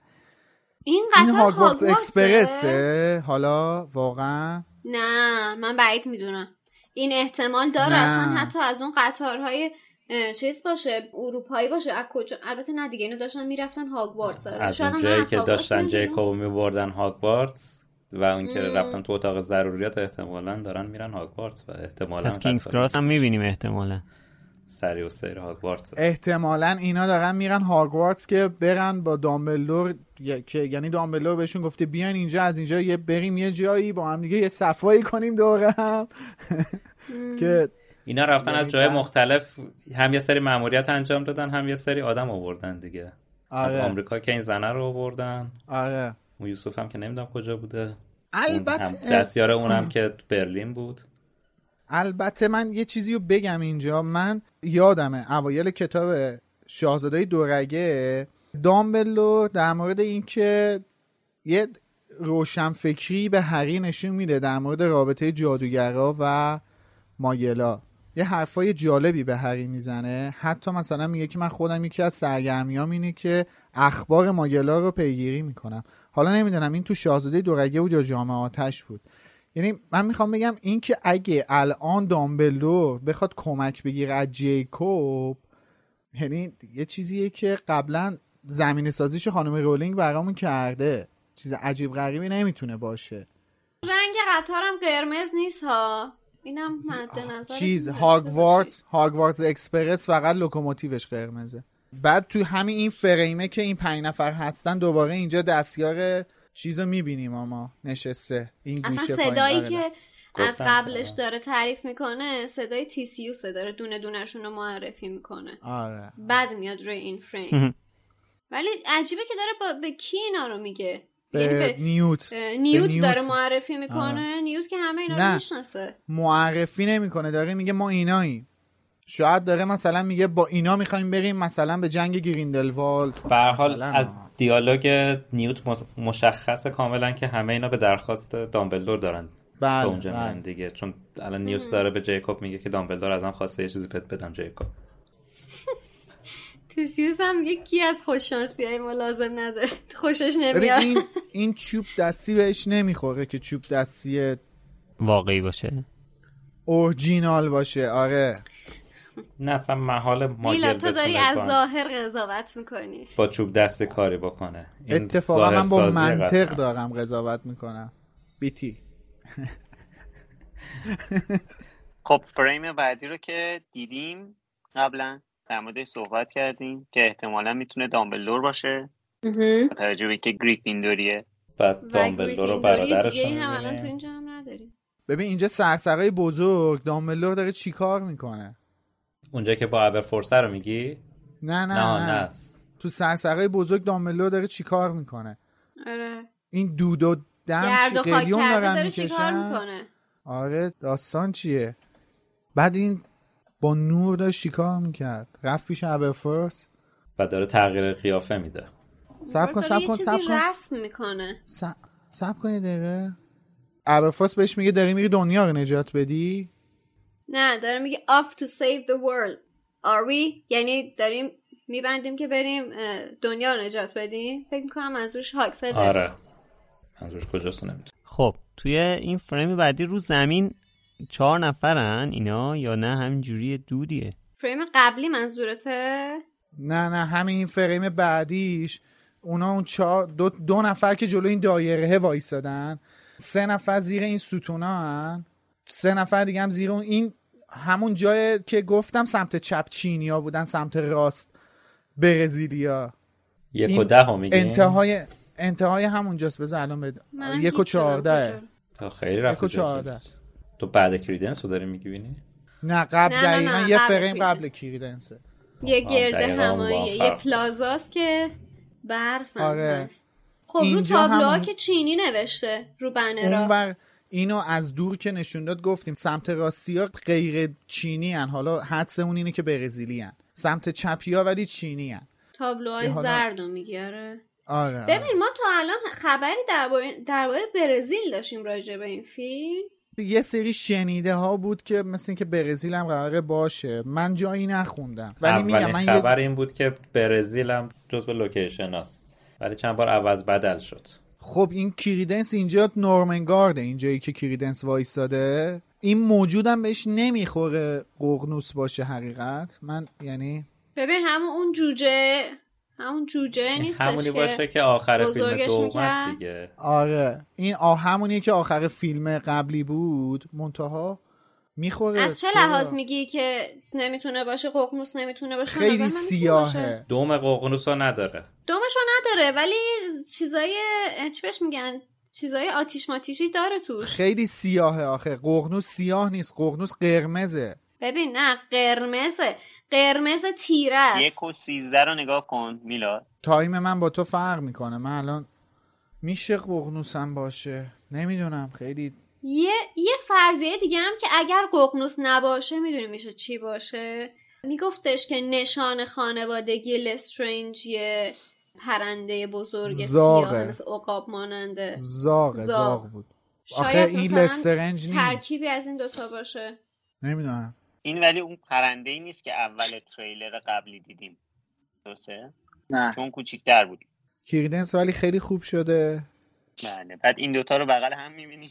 این این قطار هاگوارتس هاگوارتسه؟ اکسپرسه؟ حالا واقعا؟ نه من بعید می‌دونم. این احتمال داره نه. اصلا حتی از اون قطارهای چیز باشه اروپایی باشه از کجا البته نه دیگه اینو داشتن می‌رفتن هاگوارتس. از شاید اون هم دارن جایی از که داشتن. جیکوب میبردن هاگوارتس و اون که مم. رفتن تو اتاق ضروریات احتمالا دارن میرن هاگوارتس و احتمالا از کینگز کراس هم می‌بینیم احتمالا سری و سیر هاگوارتس احتمالا اینا دارن میرن هاگوارتس که برن با دامبلدور که یعنی دامبلدور بهشون گفته بیاین اینجا از اینجا یه بریم یه جایی با هم دیگه یه صفایی کنیم دوره هم که اینا رفتن یعنی از جای بعد- مختلف هم یه سری مأموریت انجام دادن هم یه سری آدم آوردن دیگه. از آره. آمریکا که این زنه رو آوردن. آره. اون یوسف هم که نمی‌دونم کجا بوده. البته هم دستیار اونم که تو برلین بود. البته من یه چیزی رو بگم اینجا. من یادمه اوایل کتاب شاهزاده دورگه دامبلور در مورد اینکه یه روشنفکری به هری نشون میده در مورد رابطه جادوگرا و ماگلا. یه حرفای جالبی به هری می‌زنه. حتی مثلا میگه که من خودم یکی از سرگرمیام اینه که اخبار ماگلا رو پیگیری می‌کنم. حالا نمی‌دونم این تو شاهزاده دورگه بود یا جام آتش بود. یعنی من می‌خوام بگم این که اگه الان دامبلدور بخواد کمک بگیره از جیکوب یعنی یه چیزیه که قبلا زمینه سازیش خانم رولینگ برامون کرده. چیز عجیب غریبی نمی‌تونه باشه. رنگ قطارم قرمز نیست ها. اینم مد نظر چیز هاگوارتس هاگوارتس اکسپرس فقط لوکوموتیوش قرمزه بعد تو همین این فریمه که این پنج نفر هستن دوباره اینجا دستیار چیزو می‌بینیم اما نشسته این اصلا. صدایی آره. که از گفتم. قبلش داره تعریف می‌کنه صدای تی سی یو داره دونه دونهشون رو معرفی می‌کنه آره بعد میاد روی این فریم ولی عجیبه که داره با... به کی اینا رو میگه به یعنی به نیوت نیوت. داره معرفی می‌کنه آره. نیوت که همه اینا. رو می‌شناسه معرفی نمی‌کنه داره میگه ما ایناییم شاید داره مثلا میگه با اینا می‌خوایم بریم مثلا به جنگ گریندلوالد به هر حال. از دیالوگ نیوت م- مشخصه کاملا که همه اینا به درخواست دامبلدور دارن بله، اونجا بله. دیگه چون الان نیوت داره به جیکوب میگه که دامبلدور ازم خواسته یه چیزی پت بدم جیکوب تیسیوس هم میگه کی از خوششانسی های ما لازم نداره خوشش نمیاد. این این چوب دستی بهش نمی‌خوره که چوب دستی واقعی باشه؟ اورجینال باشه. آره. نه اصلا محال ماگل تو داری از با- ظاهر قضاوت می‌کنی. با چوب دستی کاری بکنه. این اتفاقا من با منطق قطعا. دارم قضاوت می‌کنم. بیتی. خب فریم بعدی رو که دیدیم قبلا. در موردش صحبت کردیم که احتمالا می‌تونه دامبلدور باشه. با توجه به که گریفیندوریه. بعد و دامبلدور و گریفیندوری برادرش رو هم الان تو می‌بینی. اینجا هم نداریم ببین اینجا سرسرای بزرگ دامبلور داره چیکار می‌کنه؟ اونجا که با ابرفورسه رو میگی؟ نه نه نه نه, تو سرسرای بزرگ دامبلور داره چیکار می‌کنه؟ آره. این دود و دم چی قلیون دارن داره چیکار می‌کشن؟ می‌کنه؟ آره داستان چیه؟ بعد این با نور داشت چیکار می‌کرد؟ رفت پیش ابرفورس؟ و داره تغییر قیافه میده. سب کن سب کن چیزی سب کن. رسم می‌کنه. سب کن یه دقیقه. ابرفورس بهش میگه داری میری دنیا رو نجات بدی؟ نه داره میگه off to save the world. Are we? یعنی داریم میبندیم که بریم دنیا رو نجات بدیم؟ فکر می‌کنم منظورش هاکسده آره. منظورش کجاست نمی‌دونم خب توی این فریم بعدی رو زمین چهار نفرن اینا یا نه؟ همین جوری دودیه. فریم قبلی منظورته؟ نه نه همین فریم بعدیش. اونا اون چهار دو, دو نفر که جلو این دایره وایسادن سه نفر زیر این ستونا هن. سه نفر دیگه هم زیر اون این همون جای که گفتم سمت چپ چینیا بودن سمت راست برزیلیا. یک و این ده انتهای انتهای همونجاست. بذار الان بد... منم یک و چهارده. خیلی یک رفت و چهارده. تو بعد کریدنس رو داری میگی نه قبل نه، نه، دقیقا نه، یه قبل فریم کریدنس. قبل کریدنسه یه گرد همایی. یه پلازاست که برف هم آره. هست خب رو تابلوها همون- که چینی نوشته رو بنرها اونور اینو از دور که نشون داد گفتیم سمت راستی ها غیر چینی هن. حالا حدس اون اینه که برزیلی هن. سمت چپی ها ولی چینی هن. تابلوهای یه حالا- زرد رو میگیاره آره, آره. ببین ما تا الان خبری درباره درباره برزیل داشتیم راجع به این فیلم یه سری شنیده ها بود که مثل اینکه برزیل هم قراره باشه. من جایی نخوندم. ولی میگم من خبر یه... این بود که برزیل هم جزو لوکیشن هست ولی چند بار عوض بدل شد. خب این کریدنس اینجا نورمنگارده. اینجایی که کریدنس وایستاده این موجودم بهش نمی‌خوره قغنوس باشه حقیقت. من یعنی ببین همون اون جوجه همون جوجه نیستش همونی که باشه که آخر فیلم دو؟ اومد دیگه. آره. این آ همونیه که آخر فیلم قبلی بود منتها می‌خوره. از چه؟ لحاظ میگی که نمی‌تونه باشه ققنوس نمی‌تونه باشه؟ خیلی سیاهه. دوم ققنوس رو نداره. دومشو نداره ولی چیزای چی بهش میگن؟ چیزای آتیش ماتیشی داره توش. خیلی سیاهه آخه. قغنوس سیاه نیست. قغنوس قرمزه. ببین نه قرمزه. قرمز تیره است. یک و سیزده رو نگاه کن میلاد. تایم من با تو فرق می‌کنه. من الان میشه قغنوسم باشه؟ نمی‌دونم. خیلی یه یه فرضیه دیگه هم که اگر ققنوس نباشه می‌دونی میشه چی باشه؟ میگفتش که نشان خانوادگی لسترنج یه پرنده بزرگ زاغه. سیاه مثل عقاب ماننده. زاغه زاغ. زاغ بود. آخه شاید این مثلا لسترنج نیست. ترکیبی از این دوتا باشه. نمی‌دونم. این ولی اون پرنده ای نیست که اول تریلر قبلی دیدیم. درسته؟ نه. چون کوچیکتر بود. کریدنس ولی خیلی خوب شده. بله بعد این دوتا رو بغل هم می‌بینی.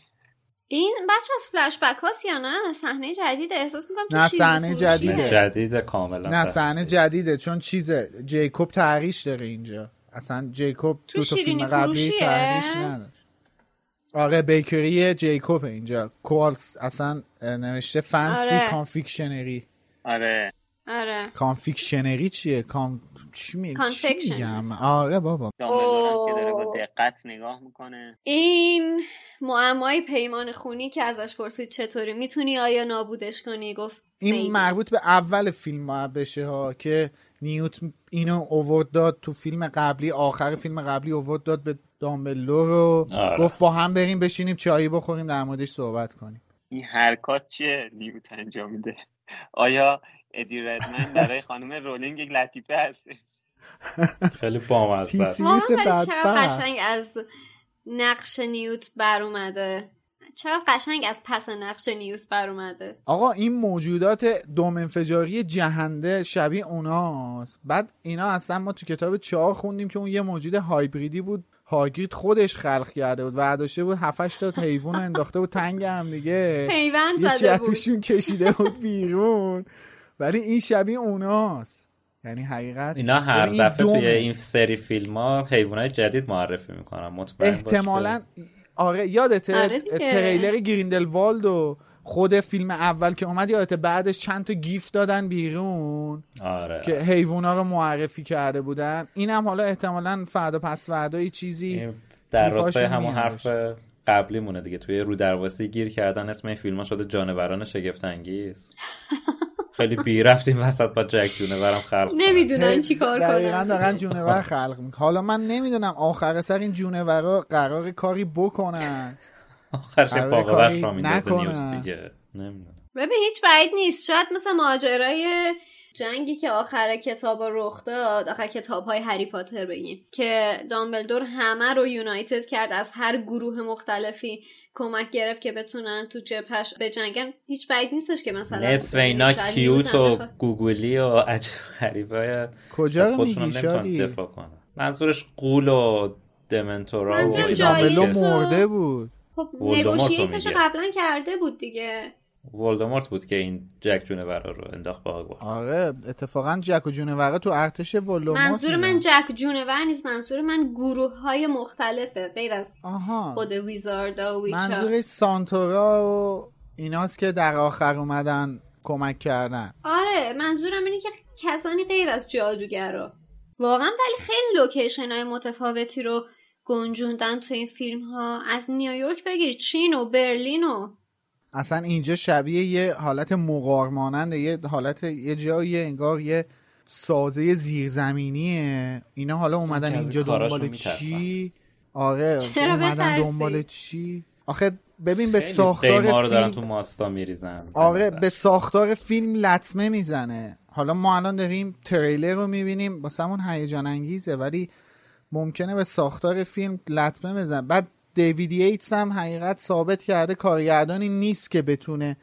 این بچه از فلش بک هاست یا نه؟ صحنه جدید احساس می‌کنم تو نه، صحنه. جدیده. جدید کاملا نه صحنه جدیده. چون چیزه. جیکوب تحریش داره اینجا. اصلا جیکوب تو شیرینی فیلم قبلی؟ تحریش نداشت آره bakery جیکوب اینجا. کوالسکی اصلا نوشته fancy آره. confectionery آره. آره. confectionery چیه؟ کام چی می... چی. میگم؟ آره بابا. که داره با. دقت نگاه می‌کنه. این معمای پیمان خونی که ازش پرسید چطوری؟ می‌تونی آیا نابودش کنی؟ گفت این. مربوط به اول فیلم بشه ها که نیوت اینو اوورد داد تو فیلم قبلی آخر فیلم قبلی اوورد داد به دامبلدور رو. آره. گفت با هم بریم بشینیم چایی بخوریم در موردش صحبت کنیم. این حرکات چیه نیوت انجام میده؟ آیا ادی ردمن برای خانم رولینگ یک لطیفه هست؟ خیلی بامزه است. چقدر بدبخت. قشنگ از نقش نیوت بر اومده. چقدر قشنگ از پس نقش نیوت بر اومده؟ آقا این موجودات دوم انفجاری جهنده شبیه اوناست. بعد اینا اصلا ما تو کتاب چهار خوندیم که اون یه موجود هایبریدی بود. هاگرید خودش خلق کرده بود ورداشته بود 7 تا حیوان رو انداخته بود تنگ هم دیگه. پیوند یه زده از بود. توشون کشیده بود بیرون. ولی این شبیه اوناست. یعنی حقیقت اینا هر این دفعه. توی این سری فیلم ها حیوانات جدید معرفی می‌کنن مطمئن احتمالا آره یادته آره. تریلر گریندلوالد و خود فیلم اول که اومد یادته بعدش چند تا GIF دادن بیرون آره که حیوونا رو معرفی کرده بودن اینم حالا احتمالا فردا پس فردا یه چیزی در راستای همون. حرف قبلی مونه دیگه توی رودرواسی گیر کردن اسم این فیلم ها شده جانوران شگفت انگیز خیلی بی رفت این وسط با جک جونورم خلق. نمی‌دونن چی کار دقیقا کنن. دارن جونور خلق می‌کنن حالا من نمی‌دونم آخر سر این جونورا قرار کاری بکنن. آخرش بخش را میندازه نکنن. نیوز دیگه. نمی‌دونم. ببین هیچ بعید نیست. شاید مثل ماجرای جنگی که آخر کتاب رخ داد. آخر کتاب های هری پاتر بگیم. که دامبلدور همه رو یونایتد کرد از هر گروه مختلفی. کمک گرفت که بتونن تو جبهش بجنگن. هیچ بعید نیستش که مثلا نصف اینا کیوت و گوگلی و عجب غریبای کجا رو میگی؟ دفاع کنن. منظورش قول و دمنتورا و مرده بود. خب نگوشیتش. قبلا کرده بود دیگه. ولدمورت بود که این جک جونورا رو انداخت با هاگوارتس آره اتفاقا جک و جونورقه تو ارتش ولومورت منظور. من جک جونور نیست منظور من گروه های مختلفه غیر از آها. خود ویزاردا و ویچا منظورش سانتورا و ایناست که در آخر اومدن کمک کردن. آره منظورم اینه که کسانی غیر از جادوگرا واقعا ولی خیلی لوکیشن های متفاوتی رو گنجوندن تو این فیلم ها از نیویورک بگیر چین و برلین و اصلا اینجا شبیه یه حالت مقار ماننده یه حالت یه جایی انگار یه سازه زیرزمینیه. اینا حالا اومدن اینجا دنبال. چی؟ آره چرا اومدن بترسی؟ دنبال چی؟ آخه ببین به ساختار فیلم تو ماستا میریزن. آره به ساختار فیلم لطمه می‌زنه. حالا ما الان داریم تریلر رو می‌بینیم واسمون هیجان انگیزه ولی ممکنه به ساختار فیلم لطمه بزن بعد دیوید ییتس هم حقیقت ثابت کرده کارگردانی نیست که بتونه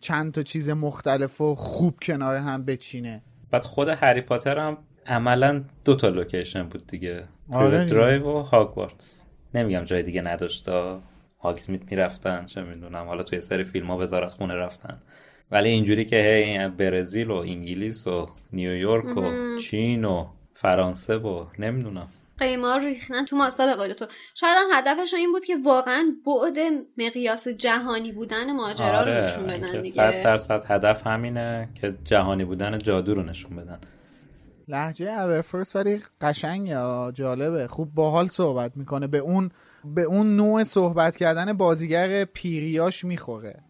چند تا چیز مختلف و خوب کنار هم بچینه. بعد خود هری پاتر هم عملا دو تا لوکیشن بود دیگه. آره. درایو و هاگوارتس نمیگم جای دیگه نداشته هاگسمیت می‌رفتن چه می‌دونم. حالا توی سری فیلم ها وزارت خونه رفتن. ولی اینجوری که هی برزیل و انگلیس و نیویورک و. چین و فرانسه و نمی‌دونم. قیمار ریختن تو ماستا به قول تو. شاید هم هدفشون این بود که واقعا بعد مقیاس جهانی بودن ماجرا رو نشون بدن آره، که دیگه. صد درصد هدف همینه که جهانی بودن جادو رو نشون بدن. لحجه ابرفورس ولی قشنگه آه، جالبه. خوب باحال صحبت می‌کنه. به اون به اون نوع صحبت کردن بازیگر پیریاش می‌خوره.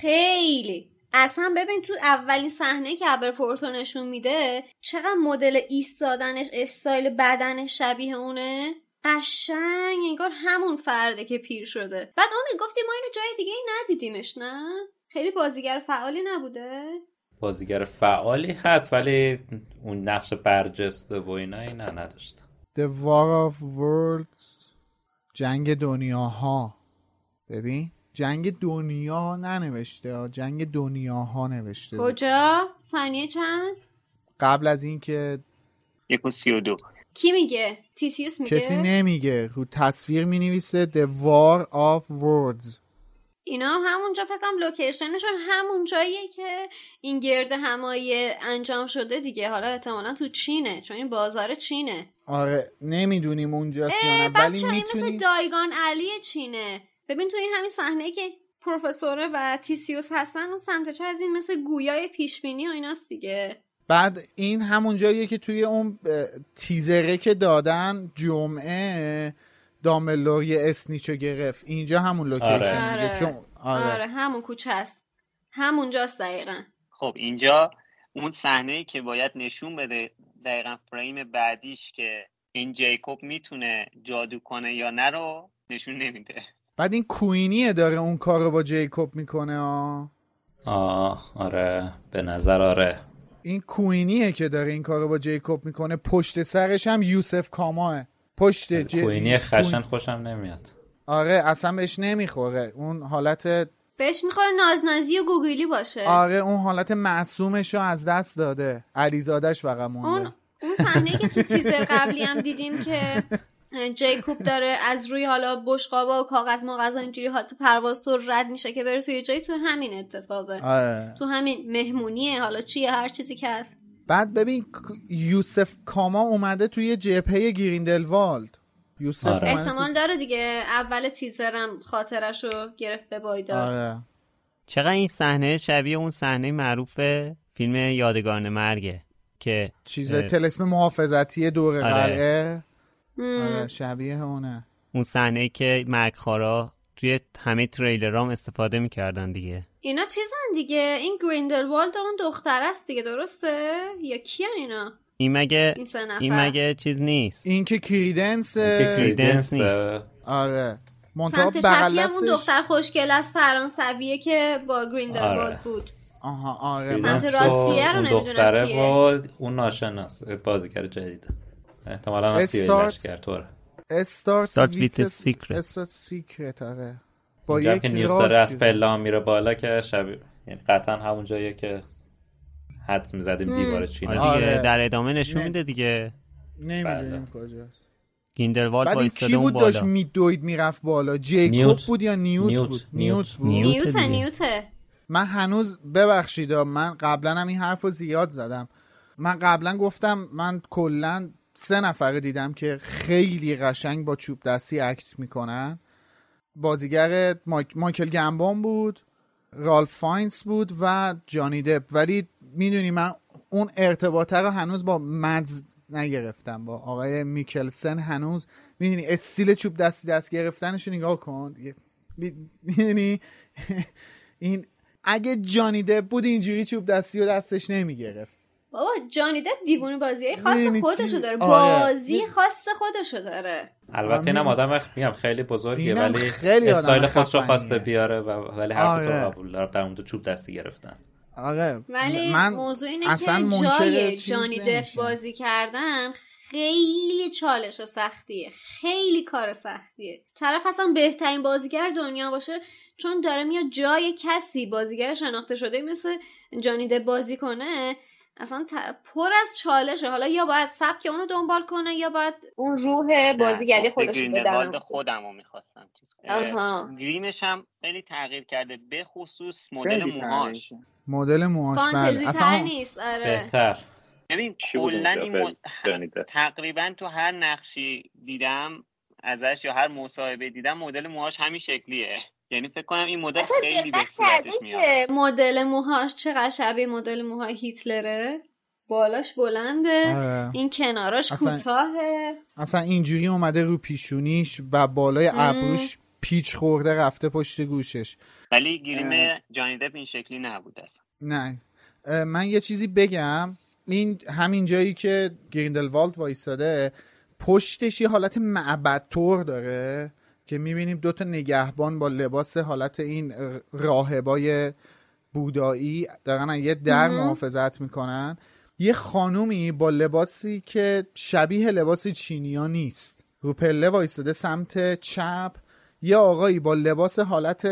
خیلی. اصلا ببین تو اولین صحنه که ابرفورت رو نشون میده چقدر مدل ایستادنش استایل بدنش شبیه اونه؟ قشنگ انگار همون فرده که پیر شده. بعد امید گفتی ما اینو جای دیگه ای ندیدیمش نه؟ خیلی بازیگر فعالی نبوده. بازیگر فعالی هست ولی اون نقش برجسته و اینا اینا نداشته The War of Worlds جنگ دنیاها. ببین؟ جنگ دنیا ننوشته جنگ دنیاها نوشته. بود. کجا؟ ثانیه چند؟ قبل از اینکه یک و سی و دو. کی میگه؟ تیسیوس میگه؟ کسی نمیگه. رو تصویر می نویسه The War of Worlds اینا همونجا فکر کنم لوکیشنشون همون جاییه که این گرد همایی انجام شده دیگه. حالا احتمالا تو چینه چون این بازار چینه. آره نمی‌دونیم اونجاست یا نه ولی بچه این مثل می‌تونی دایگان علی چینه. ببین تو این همین صحنه که پروفسوره و تیسیوس هستن اون سمت چه از این مثل گویای پیشبینی و ایناست دیگه بعد این همون جاییه که توی اون تیزره که دادن جمعه دامبلور یه اسنیچو گرفت اینجا همون لوکیشن آره. دیگه آره. چون آره. آره همون کوچه است همونجاست دقیقا خب اینجا اون صحنه که باید نشون بده دقیقا فریم بعدیش که این جیکوب می‌تونه جادو کنه یا نه رو نشون نمیده بعد این کوینیه داره اون کار رو با جیکوب می‌کنه آه. آه آره. به نظر آره. این کوینیه که داره این کار رو با جیکوب می‌کنه. پشت سرش هم یوسف کاماه پشت ج... کوینی خشن کوین- خوشم نمیاد. آره اصلا بهش نمی‌خوره. اون حالت بهش می‌خوره نازنازی و گوگلی باشه. آره اون حالت معصومش رو از دست داده. علیزادش فقط مونده. اون اون صحنه که تو تیزر قبلی هم دیدیم که جیکوب داره از روی حالا بشقابا و کاغذ مغازه اینجوری حالت پرواز تو رد میشه که بره توی جایی تو همین اتفاقه آره. تو همین مهمونیه حالا چیه هر چیزی که هست بعد ببین یوسف کاما اومده توی جبهه گریندلوالد یوسف آره. احتمال داره دیگه اول تیزرم خاطرش رو گرفت به بایدار آره. چقدر این صحنه شبیه اون صحنه معروف فیلم یادگارن مرگه که چیز اه، تلسم محافظتی دور آره. قلعه. آره شبیه اونه. اون صحنه که مرگخوارا توی همه تریلرام استفاده می‌کردن دیگه. اینا چیزن دیگه؟ این گریندلوالد اون دختر است دیگه درسته؟ یا کیان اینا؟ این مگه این این مگه چیز نیست؟ این که کریدنس که کریدنس نیست. آره. منتها سمت چپی بغل هم اون دختر خوشگل از فرانسویه که با گریندلوالد آره. بود. آها آره. سمت راستیه رو اون نمی‌دونم دختره کیه. و اون ناشناس بازیگر جدید احتمالا از استارت- لشکر طوره استارت with a secret. استارت سیکرت آره با یک که داره از ها میره بالا که شبیه یعنی قطعا همون جاییه که حد می‌زدیم دیوار چینه آره دیگه آره. در ادامه نشون نه. میده دیگه نمی‌دونیم کجاست گیندلوالد بعد این کی اون بود داشت بالا میدوید می‌رفت بالا جیکوب نیوت. بود یا نیوت, نیوت. بود نیوت. نیوت بود نیوت. نیوته من هنوز ببخشید من قبلا هم این حرف رو زیاد زدم من قبلا گفتم من کلا سه نفره دیدم که خیلی قشنگ با چوب دستی act می‌کنن. بازیگر مایک... مایکل گمبون بود رالف فاینس بود و جانی دپ. ولی می‌دونی من اون ارتباطه رو هنوز با مدز نگرفتم. با آقای میکلسن هنوز می‌دونی استیل چوب دستی دست گرفتنش نگاه کن. می‌دونی؟ این اگه جانی دپ بود اینجوری چوب دستی و دستش نمی‌گرفت. بابا جانی دپ دیوونه بازی خاص خودشو؟ داره آره. بازی خاص خودشو داره البته اینم آدم میگم خیلی بزرگیه اینم ولی خیلی استایل خودش رو خفنیه. خواسته بیاره و ولی حرف تو آره. قبول دارم در مورد چوب دستی گرفتن آره ولی من موضوع اینه اصلا که جای جانی دپ. بازی کردن خیلی چالش سختیه خیلی کار سختیه طرف اصلا بهترین بازیگر دنیا باشه چون داره میاد جای کسی بازیگر شناخته شده مثل جانی دپ بازی کنه اصلا ت- پر از چالشه. حالا یا باید سبک اونو دنبال کنه یا باید اون روح بازیگری نه، خودش رو خودم رو می‌خواستم. گریمش هم خیلی تغییر کرده به خصوص مدل موهاش. مدل موهاش فانتزی بله تر اصلا نیست آره. بهتر. ببین کلا این مد... تقریبا تو هر نقشی دیدم ازش یا هر مصاحبه دیدم مدل موهاش همین شکلیه. یعنی فکر کنم این مدل خیلی که مدل موهاش چقدر شبیه مدل موهای هیتلره؟ بالاش بلنده آره. این کناراش اصلا- کوتاهه. اصلا اینجوری اومده رو پیشونیش و بالای ابروش پیچ خورده رفته پشت گوشش. ولی گریم جانی دپ این شکلی نبود اصلا. نه. من یه چیزی بگم. این همین جایی که گریندلوالد وایستاده پشتش یه حالت معبد طور داره. که می‌بینیم دوتا نگهبان با لباس حالت این راهبای بودایی دارن یه در. محافظت می‌کنن. یه خانومی با لباسی که شبیه لباس چینیا نیست. رو پله وایستاده سمت چپ. یه آقایی با لباس حالت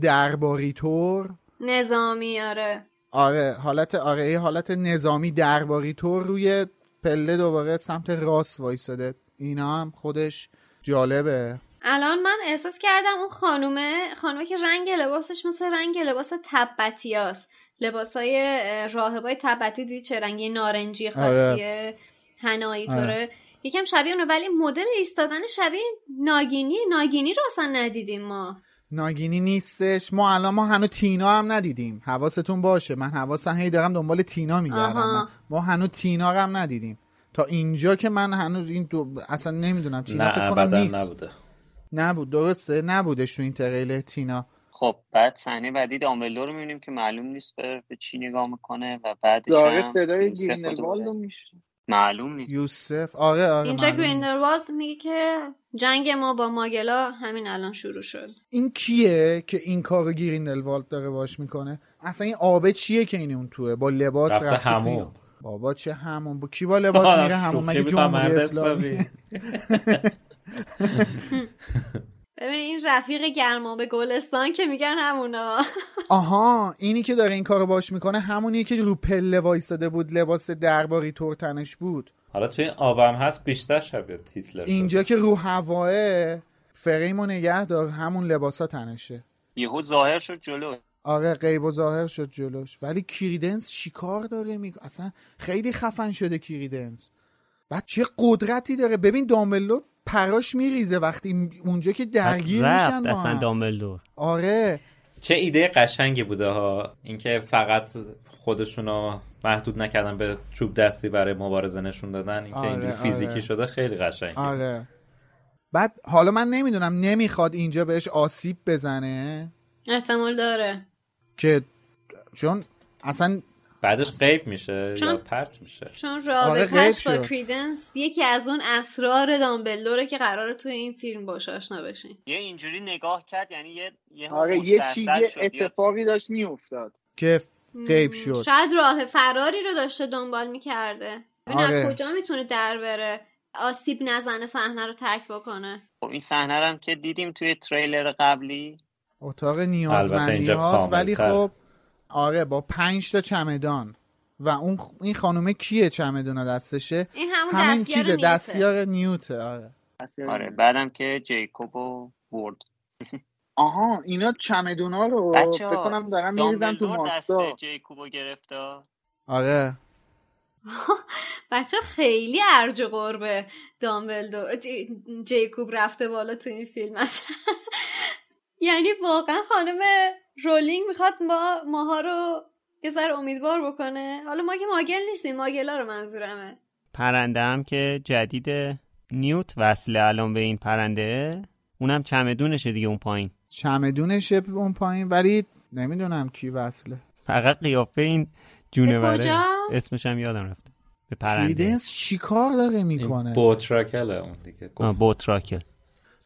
درباری طور. نظامی آره. آره حالت آره یه حالت نظامی درباری طور روی پله دوباره سمت راست وایستاده. اینا هم خودش جالبه. الان من احساس کردم اون خانومه خانومه که رنگ لباسش مثل رنگ لباس تبتیاست لباسای اه، راهبای تبتی دید چه رنگی نارنجی خاصیه هنایی آره. طوره. یکم شبیه اونه ولی مدل ایستادن شبیه ناگینی ناگینی رو اصلا ندیدیم ما. ناگینی نیستش. ما الان ما هنوز تینا هم ندیدیم. حواستون باشه. من حواسم هی دارم دنبال تینا میگردم. ما هنوز تینا هم ندیدیم. تا اینجا که من هنوز این دو اصلا نمی‌دونم تینا نه فکر کنم نیست. نبوده. نبود. درسته؟ نبودش تو این تریلر تینا. خب بعد صحنه بعدی دامبلدور رو می‌بینیم که معلوم نیست به, به چی نگاه می‌کنه و بعدش داره صدای دوباره. میشه معلوم نیست. یوسف؟ آره آره اینجا. گریندلوالد میگه که جنگ ما با ماگلا همین الان شروع شد. این کیه که این کارو گریندلوالد داره باش می‌کنه؟ اصلا این آبه چیه که این اون توه؟ با لباس رفته هموم. بابا چه همون با کی با لباس میره همون مگه جمهوری اسلامی؟ ببین این رفیق گرما به گلستان که میگن همونا. آها اینی که داره این کارو باش می‌کنه همونیه که رو پله وایستاده بود لباس درباری طور تنش بود. حالا توی این آبم هست بیشتر شبیه تیتلر. اینجا که رو هواه فریم و نگه دار همون لباسا تنشه. یهو ظاهر شد جلو. آره غیب و ظاهر شد جلوش. ولی کریدنس چیکار داره می اصلا خیلی خفن شده کریدنس بعد چه قدرتی داره؟ ببین دامبلو پراش میریزه وقتی اونجا که درگیر میشن رفت با اصلا. دامبلدور. آره. چه ایده قشنگی بوده ها. اینکه فقط خودشونو محدود نکردن به چوب دستی برای مبارزه نشون دادن. اینکه آره، اینجوری آره. فیزیکی شده خیلی قشنگه. آره. بعد حالا من نمی‌دونم نمی‌خواد اینجا بهش آسیب بزنه؟ احتمال داره. که چون اصلا بعدش غیب میشه چون- یا پرت میشه چون آره، رابطهش با. کریدنس یکی از اون اسرار دامبلدوره که قراره توی این فیلم باش آشنا بشین یه اینجوری نگاه کرد یعنی یه یه آره یه مستحصل چی یه شد. یا اتفاقی داشت میافتاد که غیب شد شاید راه فراری رو داشته دنبال می‌کرده ببین آره. از کجا می‌تونه در بره آسیب نزنه صحنه رو ترک بکنه خب این صحنه رو هم که دیدیم توی تریلر قبلی اتاق البته نیازمندی هاست ولی. خب آره با پنج تا چمدان. و اون این خانومه کیه چمدونا دستشه؟ این همون همین دستیار چیزه نیوته. دستیار نیوته آره. آره بعدم که جیکوب و ورد. آها اینا چمدونا رو بچه‌ها، فکر کنم دارن میریزن تو ماستا. دست جیکوبو گرفته آره. بچه خیلی ارج و قربه دامبلدور جی- جیکوب رفته بالا تو این فیلم اصلا. یعنی واقعا خانم رولینگ می‌خواد ما ماها رو یه ذره امیدوار بکنه. حالا ما که ماگل نیستیم ماگلا رو منظورمه. پرنده هم که جدید نیوت وصله الان به این پرنده اونم چمدونشه دیگه اون پایین. چمدونشه اون پایین ولی نمی‌دونم کی وصله. فقط قیافه این جونوره؟ اسمش هم یادم رفته. به پرنده کریدنس چی کار داره می‌کنه؟ بوتراکل اون دیگه. آه، بوتراکل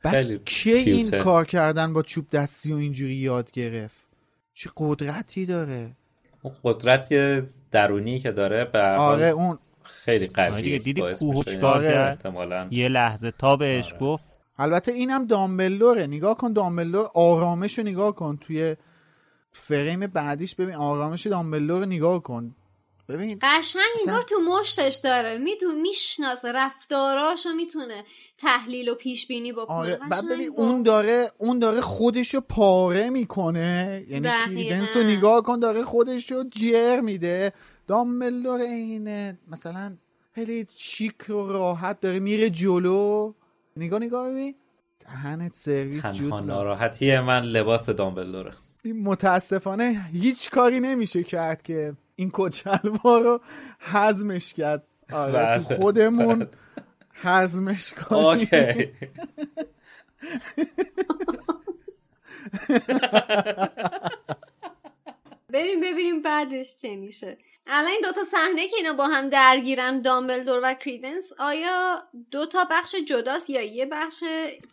بعد کی این. کار کردن با چوب دستی و اینجوری یاد گرفت؟ چه قدرتی داره؟ اون قدرت یه درونی که داره به آره اون خیلی آره قویه دیگه دیدی باعث کوهو میشه چیکار این کرد؟ احتمالاً. یه لحظه تا بهش آره. گفت. البته اینم دامبلوره نگاه کن دامبلور آرامش رو نگاه کن. توی فریم بعدیش ببین آرامش دامبلور رو نگاه کن. ببین قشنگ اصلا- انگار تو مشتش داره. میدون می‌شناسه رفتاراشو می‌تونه تحلیل و پیش بینی بکنه. آره بعد ببین با- اون داره اون داره خودشو پاره می‌کنه. یعنی. کریدنس رو نگاه کن داره خودشو جر میده. دامبلور اینه مثلا خیلی چیک و راحت داره میره جلو. نگاه نگاه ببین. دهنت سرویس جود. ناراحتی من لباس دامبلدوره این متاسفانه هیچ کاری نمیشه کرد که این کچلوار رو هضمش کرد. آره تو بله، خودمون بله. هضمش کنیم. اوکی. بریم ببینیم بعدش چه میشه. الان این دوتا صحنه که اینا با هم درگیرن دامبلدور و کریدنس آیا دو تا بخش جداست یا یه بخش؟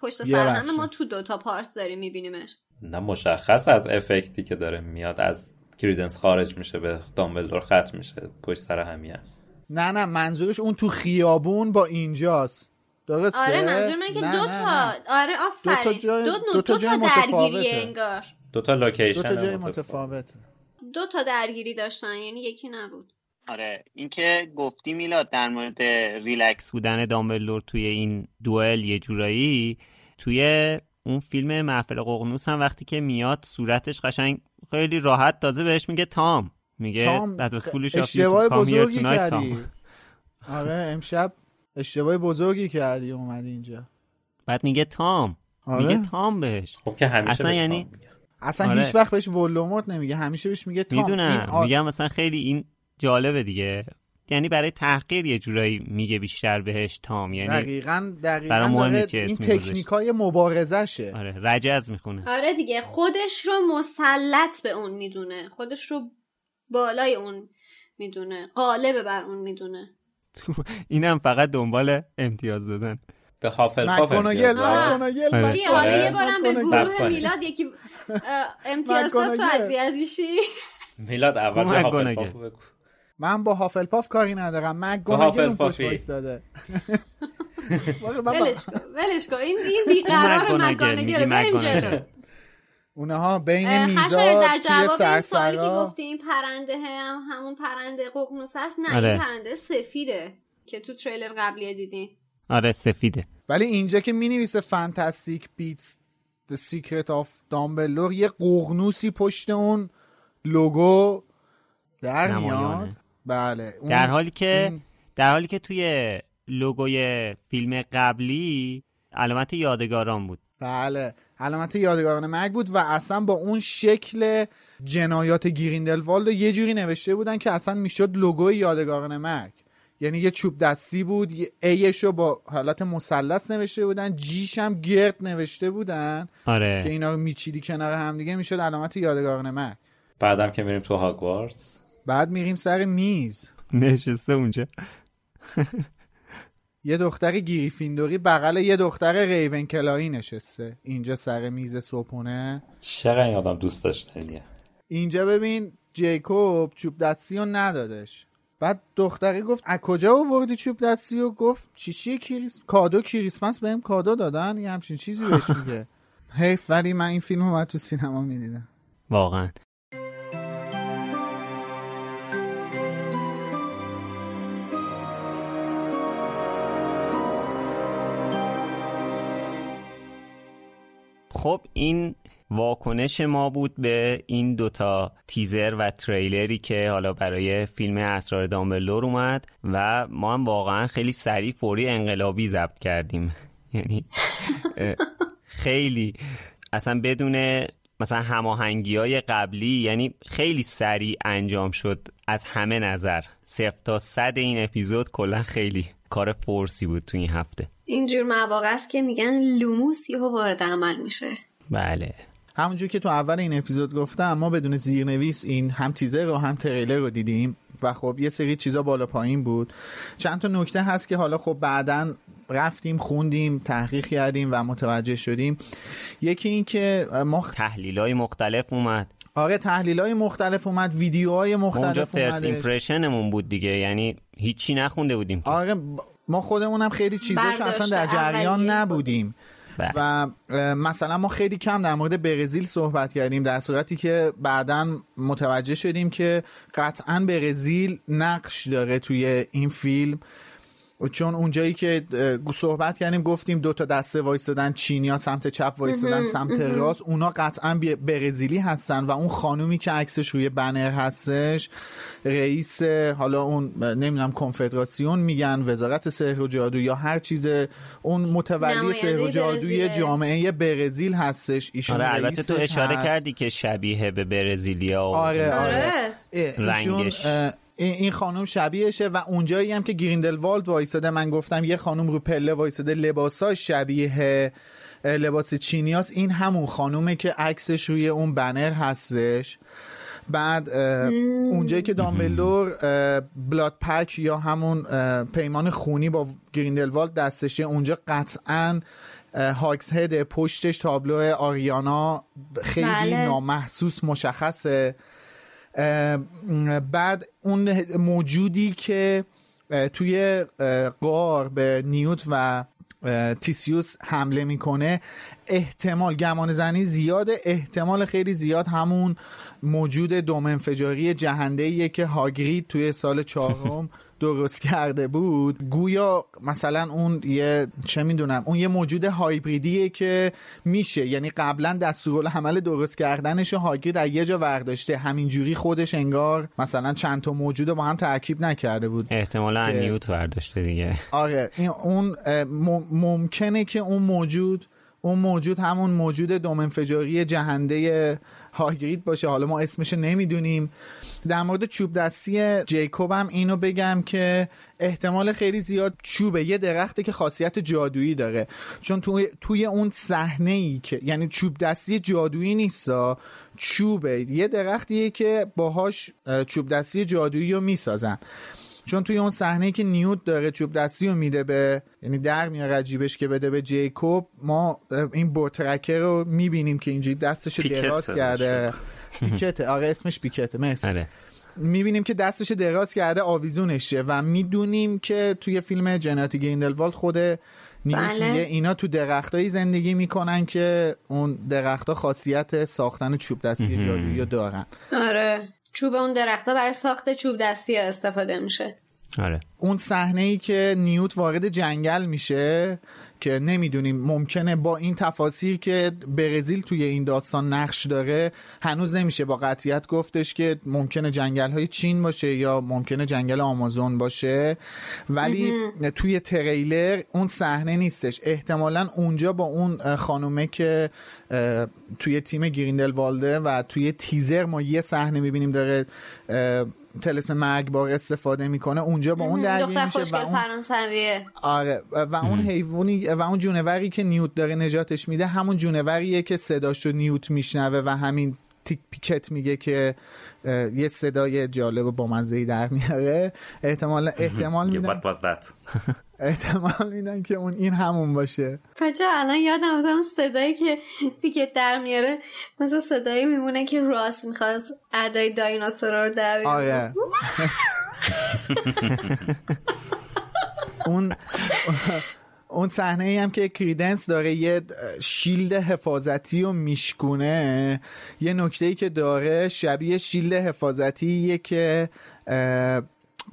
پشت سر. ما تو دوتا پارت داریم میبینیمش. نه مشخص از افکتی که داره میاد از کریدنس خارج میشه به دامبلدور ختم میشه پشت سر همیه نه نه منظورش اون تو خیابون با اینجاست. درسته؟ آره منظور من که نه، دو نه، تا نه. آره آفرین دو تا جای- دو, تا تا جای درگیریه متفاوته. انگار. دو تا لوکیشن دو تا جای متفاوت. دو تا درگیری داشتن یعنی یکی نبود. آره این که گفتی میلاد در مورد ریلکس بودن دامبلدور توی این دوئل یه جورایی توی اون فیلم محفل ققنوس هم وقتی که میاد صورتش قشنگ خیلی راحت تازه بهش میگه تام. میگه تام. اشتباه بزرگی کردی تام. آره امشب اشتباه بزرگی کردی اومدی اینجا. بعد میگه تام. آره. میگه تام بهش. خب که همیشه اصلا بهش یعنی. اصلا آره. هیچ وقت بهش ولوموت نمیگه همیشه بهش میگه تام. می‌دونم. آ- میگم مثلا خیلی این جالبه دیگه. یعنی برای تحقیر یه جورایی میگه بیشتر بهش تام یعنی دقیقا دقیقا برای مهم چه این. تکنیکای مبارزشه آره رجز می‌خونه آره دیگه خودش رو مسلط به اون می‌دونه خودش رو بالای اون می‌دونه غالب بر اون می‌دونه اینم فقط دنبال امتیاز دادن به هافلپاف مکگوناگل امتیاز. مکگوناگل آره. چی حالا آره. یه بارم به. گروه میلاد یکی امتیاز داد تو. اذیت میشی میلاد اول به مکگوناگل. هافلپاف بگو من با هافلپاف کاری ندارم. مکگوناگل اون پشت. وایساده من ولش کن ولش کن. این این بیقرار میگی بریم. جلو. اونها بین میزا در توی جواب این سوالی که سرسرا. گفتی این پرنده هم همون پرنده ققنوس هست نه آره. این پرنده سفیده که تو تریلر قبلی دیدی. آره سفیده. ولی اینجا که می نویسه فانتاستیک بیتس The Secret of Dumbledore یه قغنوسی پشت اون لوگو در نمایانه. میاد. بله. اون- در حالی که این- در حالی که توی لوگوی فیلم قبلی علامت یادگاران بود. بله. علامت یادگاران مرگ بود و اصلا با اون شکل جنایات گریندلوالد رو یه جوری نوشته بودن که اصلا می‌شد لوگوی یادگاران مرگ. یعنی یه چوب دستی بود یه ایش رو با حالت مثلث نوشته بودن جیش هم گرد نوشته بودن که آره اینا رو میچیدی کنار هم دیگه می‌شد علامت یادگاران مرگ. بعدم که میریم تو هاگوارتس. بعد میریم سر میز. نشسته اونجا. یه دختر گریفیندوری بغل یه دختر ریونکلایی نشسته. اینجا سر میز صبحونه. چقدر این آدم دوست داشتنیه اینجا؟ ببین جیکوب چوب دستی رو ندادش. بعد دختره گفت از کجا آوردی چوب دستی و گفت چی چی کریس کادو کریسمس بهم کادو دادن. یه همچین چیزی بهش میگه. حیف ولی من این فیلم رو تو سینما می‌دیدم. واقعا. خب این واکنش ما بود به این دوتا تیزر و تریلری که حالا برای فیلم اسرار دامبلور اومد و ما هم واقعا خیلی سریع فوری انقلابی ضبط کردیم. یعنی خیلی. اصلا بدون مثلا هماهنگی های قبلی یعنی خیلی سریع انجام شد از همه نظر. صفر تا صد این اپیزود کلا خیلی. کار فورسی بود تو این هفته. اینجور مواقع است که میگن لوموس یهو وارد عمل میشه. بله. همونجور که تو اول این اپیزود گفتم ما بدون زیرنویس این هم تیزر رو هم تریلر رو دیدیم و خب یه سری چیزا بالا پایین بود. چند تا نکته هست که حالا خب بعدا رفتیم خوندیم تحقیق کردیم و متوجه شدیم. یکی این که ما تحلیل های مختلف اومد. آره تحلیل های مختلف اومد ویدیوهای مختلف اونجا فرست ایمپرشنمون بود دیگه یعنی هیچی نخونده بودیم که. آره ما خودمون هم خیلی چیزاش اصلا در جریان نبودیم بله. و مثلا ما خیلی کم در مورد برزیل صحبت کردیم در صورتی که بعدا متوجه شدیم که قطعا برزیل نقش داره توی این فیلم چون اونجایی که صحبت کردیم گفتیم دو تا دسته وایستادن چینیا سمت چپ وایستادن سمت راست. اونا قطعا برزیلی هستن و اون خانومی که عکسش روی بنر هستش رئیس حالا اون نمی‌دونم کنفدراسیون میگن وزارت سحر و جادو یا هر چیز اون متولی سحر و جادوی جامعه برزیل هستش. ایشون آره البته تو اشاره هست. کردی که شبیه به برزیلیا و آره آره, آره. رنگش. این خانم شبیهشه و اونجایی هم که گریندلوالد وایساده من گفتم یه خانم رو پله وایساده لباساش شبیه لباس چینیاس این همون خانومه که عکسش روی اون بنر هستش. بعد اونجایی که دامبلدور blood pact یا همون پیمان خونی با گریندلوالد دستشه. اونجا قطعا Hog's Head پشتش تابلو آریانا خیلی بله. نامحسوس مشخصه. بعد اون موجودی که توی قار به نیوت و تیسیوس حمله می‌کنه احتمال گمان زنی زیاده. احتمال خیلی زیاد همون موجود دوم انفجاری جهنده که هاگرید توی سال چهارم درست کرده بود گویا مثلا اون یه چه می‌دونم اون یه موجود هایبریدیه که میشه. یعنی قبلا دستورالعمل درست کردنش هاگرید در یه جا ورداشته. همینجوری خودش انگار مثلا چند تا موجود با هم ترکیب نکرده بود. احتمالا که... نیوت ورداشته دیگه. آره این اون ممکنه که اون موجود اون موجود همون موجود دوم انفجاری جهنده هاگرید باشه. حالا ما اسمش نمی‌دونیم. در مورد چوب دستی جیکوب هم اینو بگم که احتمال خیلی زیاد چوبه. یه درخته که خاصیت جادویی داره. چون توی, توی اون صحنه ای که یعنی چوب دستی جادویی نیستا چوبه. یه درختیه که باهاش چوب دستی جادویی رو می‌سازن. چون توی اون صحنه که نیوت داره چوب دستی رو میده به یعنی در میاره رجیبش که بده به جیکوب ما این بوترکر رو می‌بینیم که اینجوری دستش دراز کرده. پیکته. آره اسمش پیکته. مرسی. آره. می‌بینیم که دستش دراز کرده آویزونشه و می‌دونیم که توی فیلم جناتی گیندلوالد خود نیوت بله. میگه اینا تو درختایی زندگی می‌کنن که اون درختها خاصیت ساختن چوب دستی جادویی دارن. آره. چوب اون درختها برای ساخت چوب دستی استفاده میشه. آره. اون صحنه ای که نیوت وارد جنگل میشه که نمی‌دونیم ممکنه با این تفاصیل که برزیل توی این داستان نقش داره هنوز نمیشه با قطعیت گفتش که ممکنه جنگل های چین باشه یا ممکنه جنگل آمازون باشه. ولی توی تریلر اون صحنه نیستش. احتمالا اونجا با اون خانومه که توی تیم گریندل والده و توی تیزر ما یه صحنه می‌بینیم داره تلسم مرگبار استفاده می‌کنه اونجا با اون درگیر میشه و اون فرانسویه. آره و اون حیوانی و اون جونوری که نیوت داره نجاتش میده همون جونوریه که صداشو نیوت میشنوه و همین تیک پیکت میگه که یه صدای جالب و با مزه در میاره. احتمال احتمال میدن احتمال میدن که اون این همون باشه. بچه الان یادم اون صدایی که پیکت در میاره مثل صدایی میمونه که راست می‌خواست ادای دایناسورا رو در آره. اون اون صحنه ای هم که کریدنس داره یه شیلد حفاظتی و میشکونه یه نکته ای که داره شبیه شیلد حفاظتی که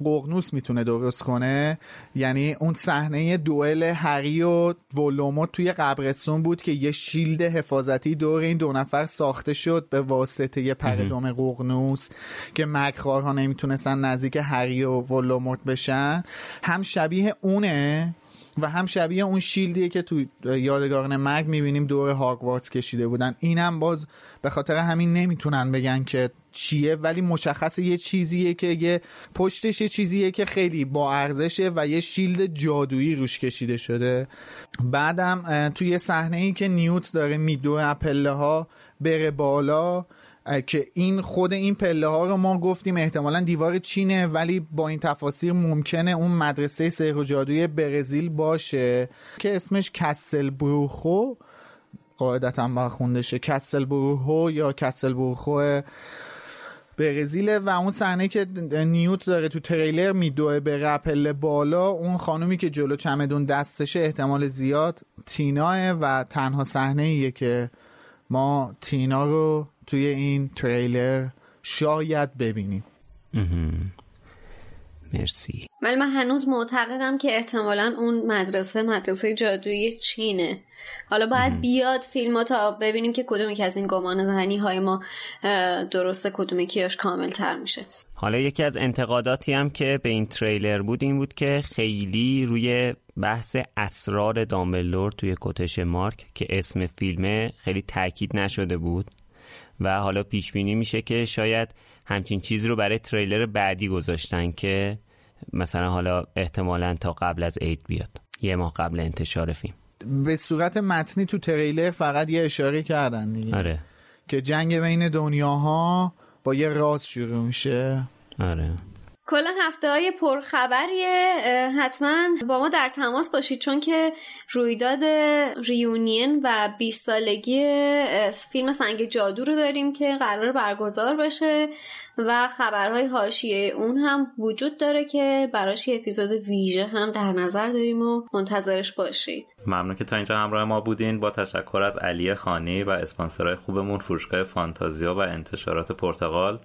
قغنوس می‌تونه درست کنه. یعنی اون صحنه دوئل هری و ولوموت توی قبرستون بود که یه شیلد حفاظتی دور این دو نفر ساخته شد به واسطه یه پردوم قغنوس که مکخارها نمی‌تونستن نزدیک هری و ولوموت بشن. هم شبیه اونه و هم شبیه اون شیلدیه که تو یادگاران مرگ می‌بینیم دور هاگوارتس کشیده بودن. اینم باز به خاطر همین نمی‌تونن بگن که چیه ولی مشخص یه چیزیه که یه پشتش یه چیزیه که خیلی با ارزشه و یه شیلد جادویی روش کشیده شده. بعدم توی صحنه ای که نیوت داره میدوه پله ها بره بالا که این خود این پله ها رو ما گفتیم احتمالا دیوار چینه ولی با این تفاصیل ممکنه اون مدرسه سحر و جادوی برزیل باشه که اسمش کسل بروخو قاعدتا با خونده شه. کسل بروخو یا کسل بروخو برزیل. و اون صحنه که نیوت داره تو تریلر میدوه به رپل بالا اون خانومی که جلو چمدون دستشه احتمال زیاد تیناه و تنها صحنه ایه که ما تینا رو توی این تریلر شاید ببینیم. مرسی. ولی من هنوز معتقدم که احتمالا اون مدرسه مدرسه جادویی چینه. حالا باید بیاد فیلم تا ببینیم که کدومی که از این گمان زنی های ما درسته کدومی کیاش کامل تر میشه. حالا یکی از انتقاداتی هم که به این تریلر بود این بود که خیلی روی بحث اسرار دامبلور توی کتش مارک که اسم فیلمه خیلی تاکید نشده بود. و حالا پیش بینی میشه که شاید همچین چیزی رو برای تریلر بعدی گذاشتن که مثلا حالا احتمالا تا قبل از عید بیاد. یه ماه قبل انتشار فیلم. به صورت متنی تو تریلر فقط یه اشاره کردن دیگه. آره. که جنگ بین دنیاها با یه راز شروع میشه. آره. کلا هفته های پرخبریه حتما با ما در تماس باشید چون که رویداد ریونین و 20 سالگی فیلم سنگ جادو رو داریم که قرار برگزار بشه و خبرهای حاشیه اون هم وجود داره که براش اپیزود ویژه هم در نظر داریم و منتظرش باشید. ممنون که تا اینجا همراه ما بودین. با تشکر از علی خانی و اسپانسرهای خوبمون فروشگاه فانتازیا و انتشارات پرتقال.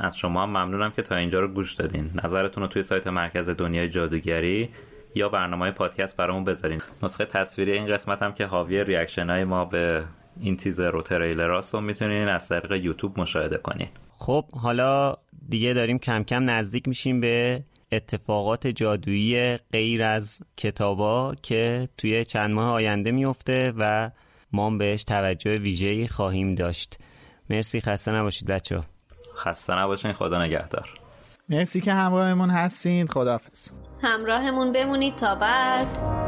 از شما ممنونم که تا اینجا رو گوش دادین. نظرتون رو توی سایت مرکز دنیای جادوگری یا برنامه پادکست برامون بذارین. نسخه تصویری این قسمت هم که حاوی reaction های ما به این تیزر و تریلراست رو می‌تونین از طریق یوتیوب مشاهده کنین. خب حالا دیگه داریم کم کم نزدیک میشیم به اتفاقات جادویی غیر از کتابا که توی چند ماه آینده میفته و ما بهش توجه ویژه‌ای خواهیم داشت. مرسی خسته نباشید بچه خسته نباشین خدا نگهدار. مرسی که همراهمون هستین. خداحافظ. همراهمون بمونید تا بعد.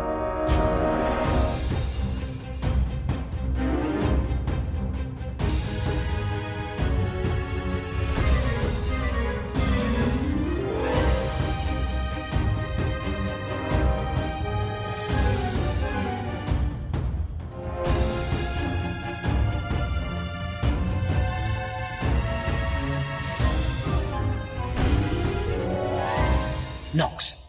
Knox.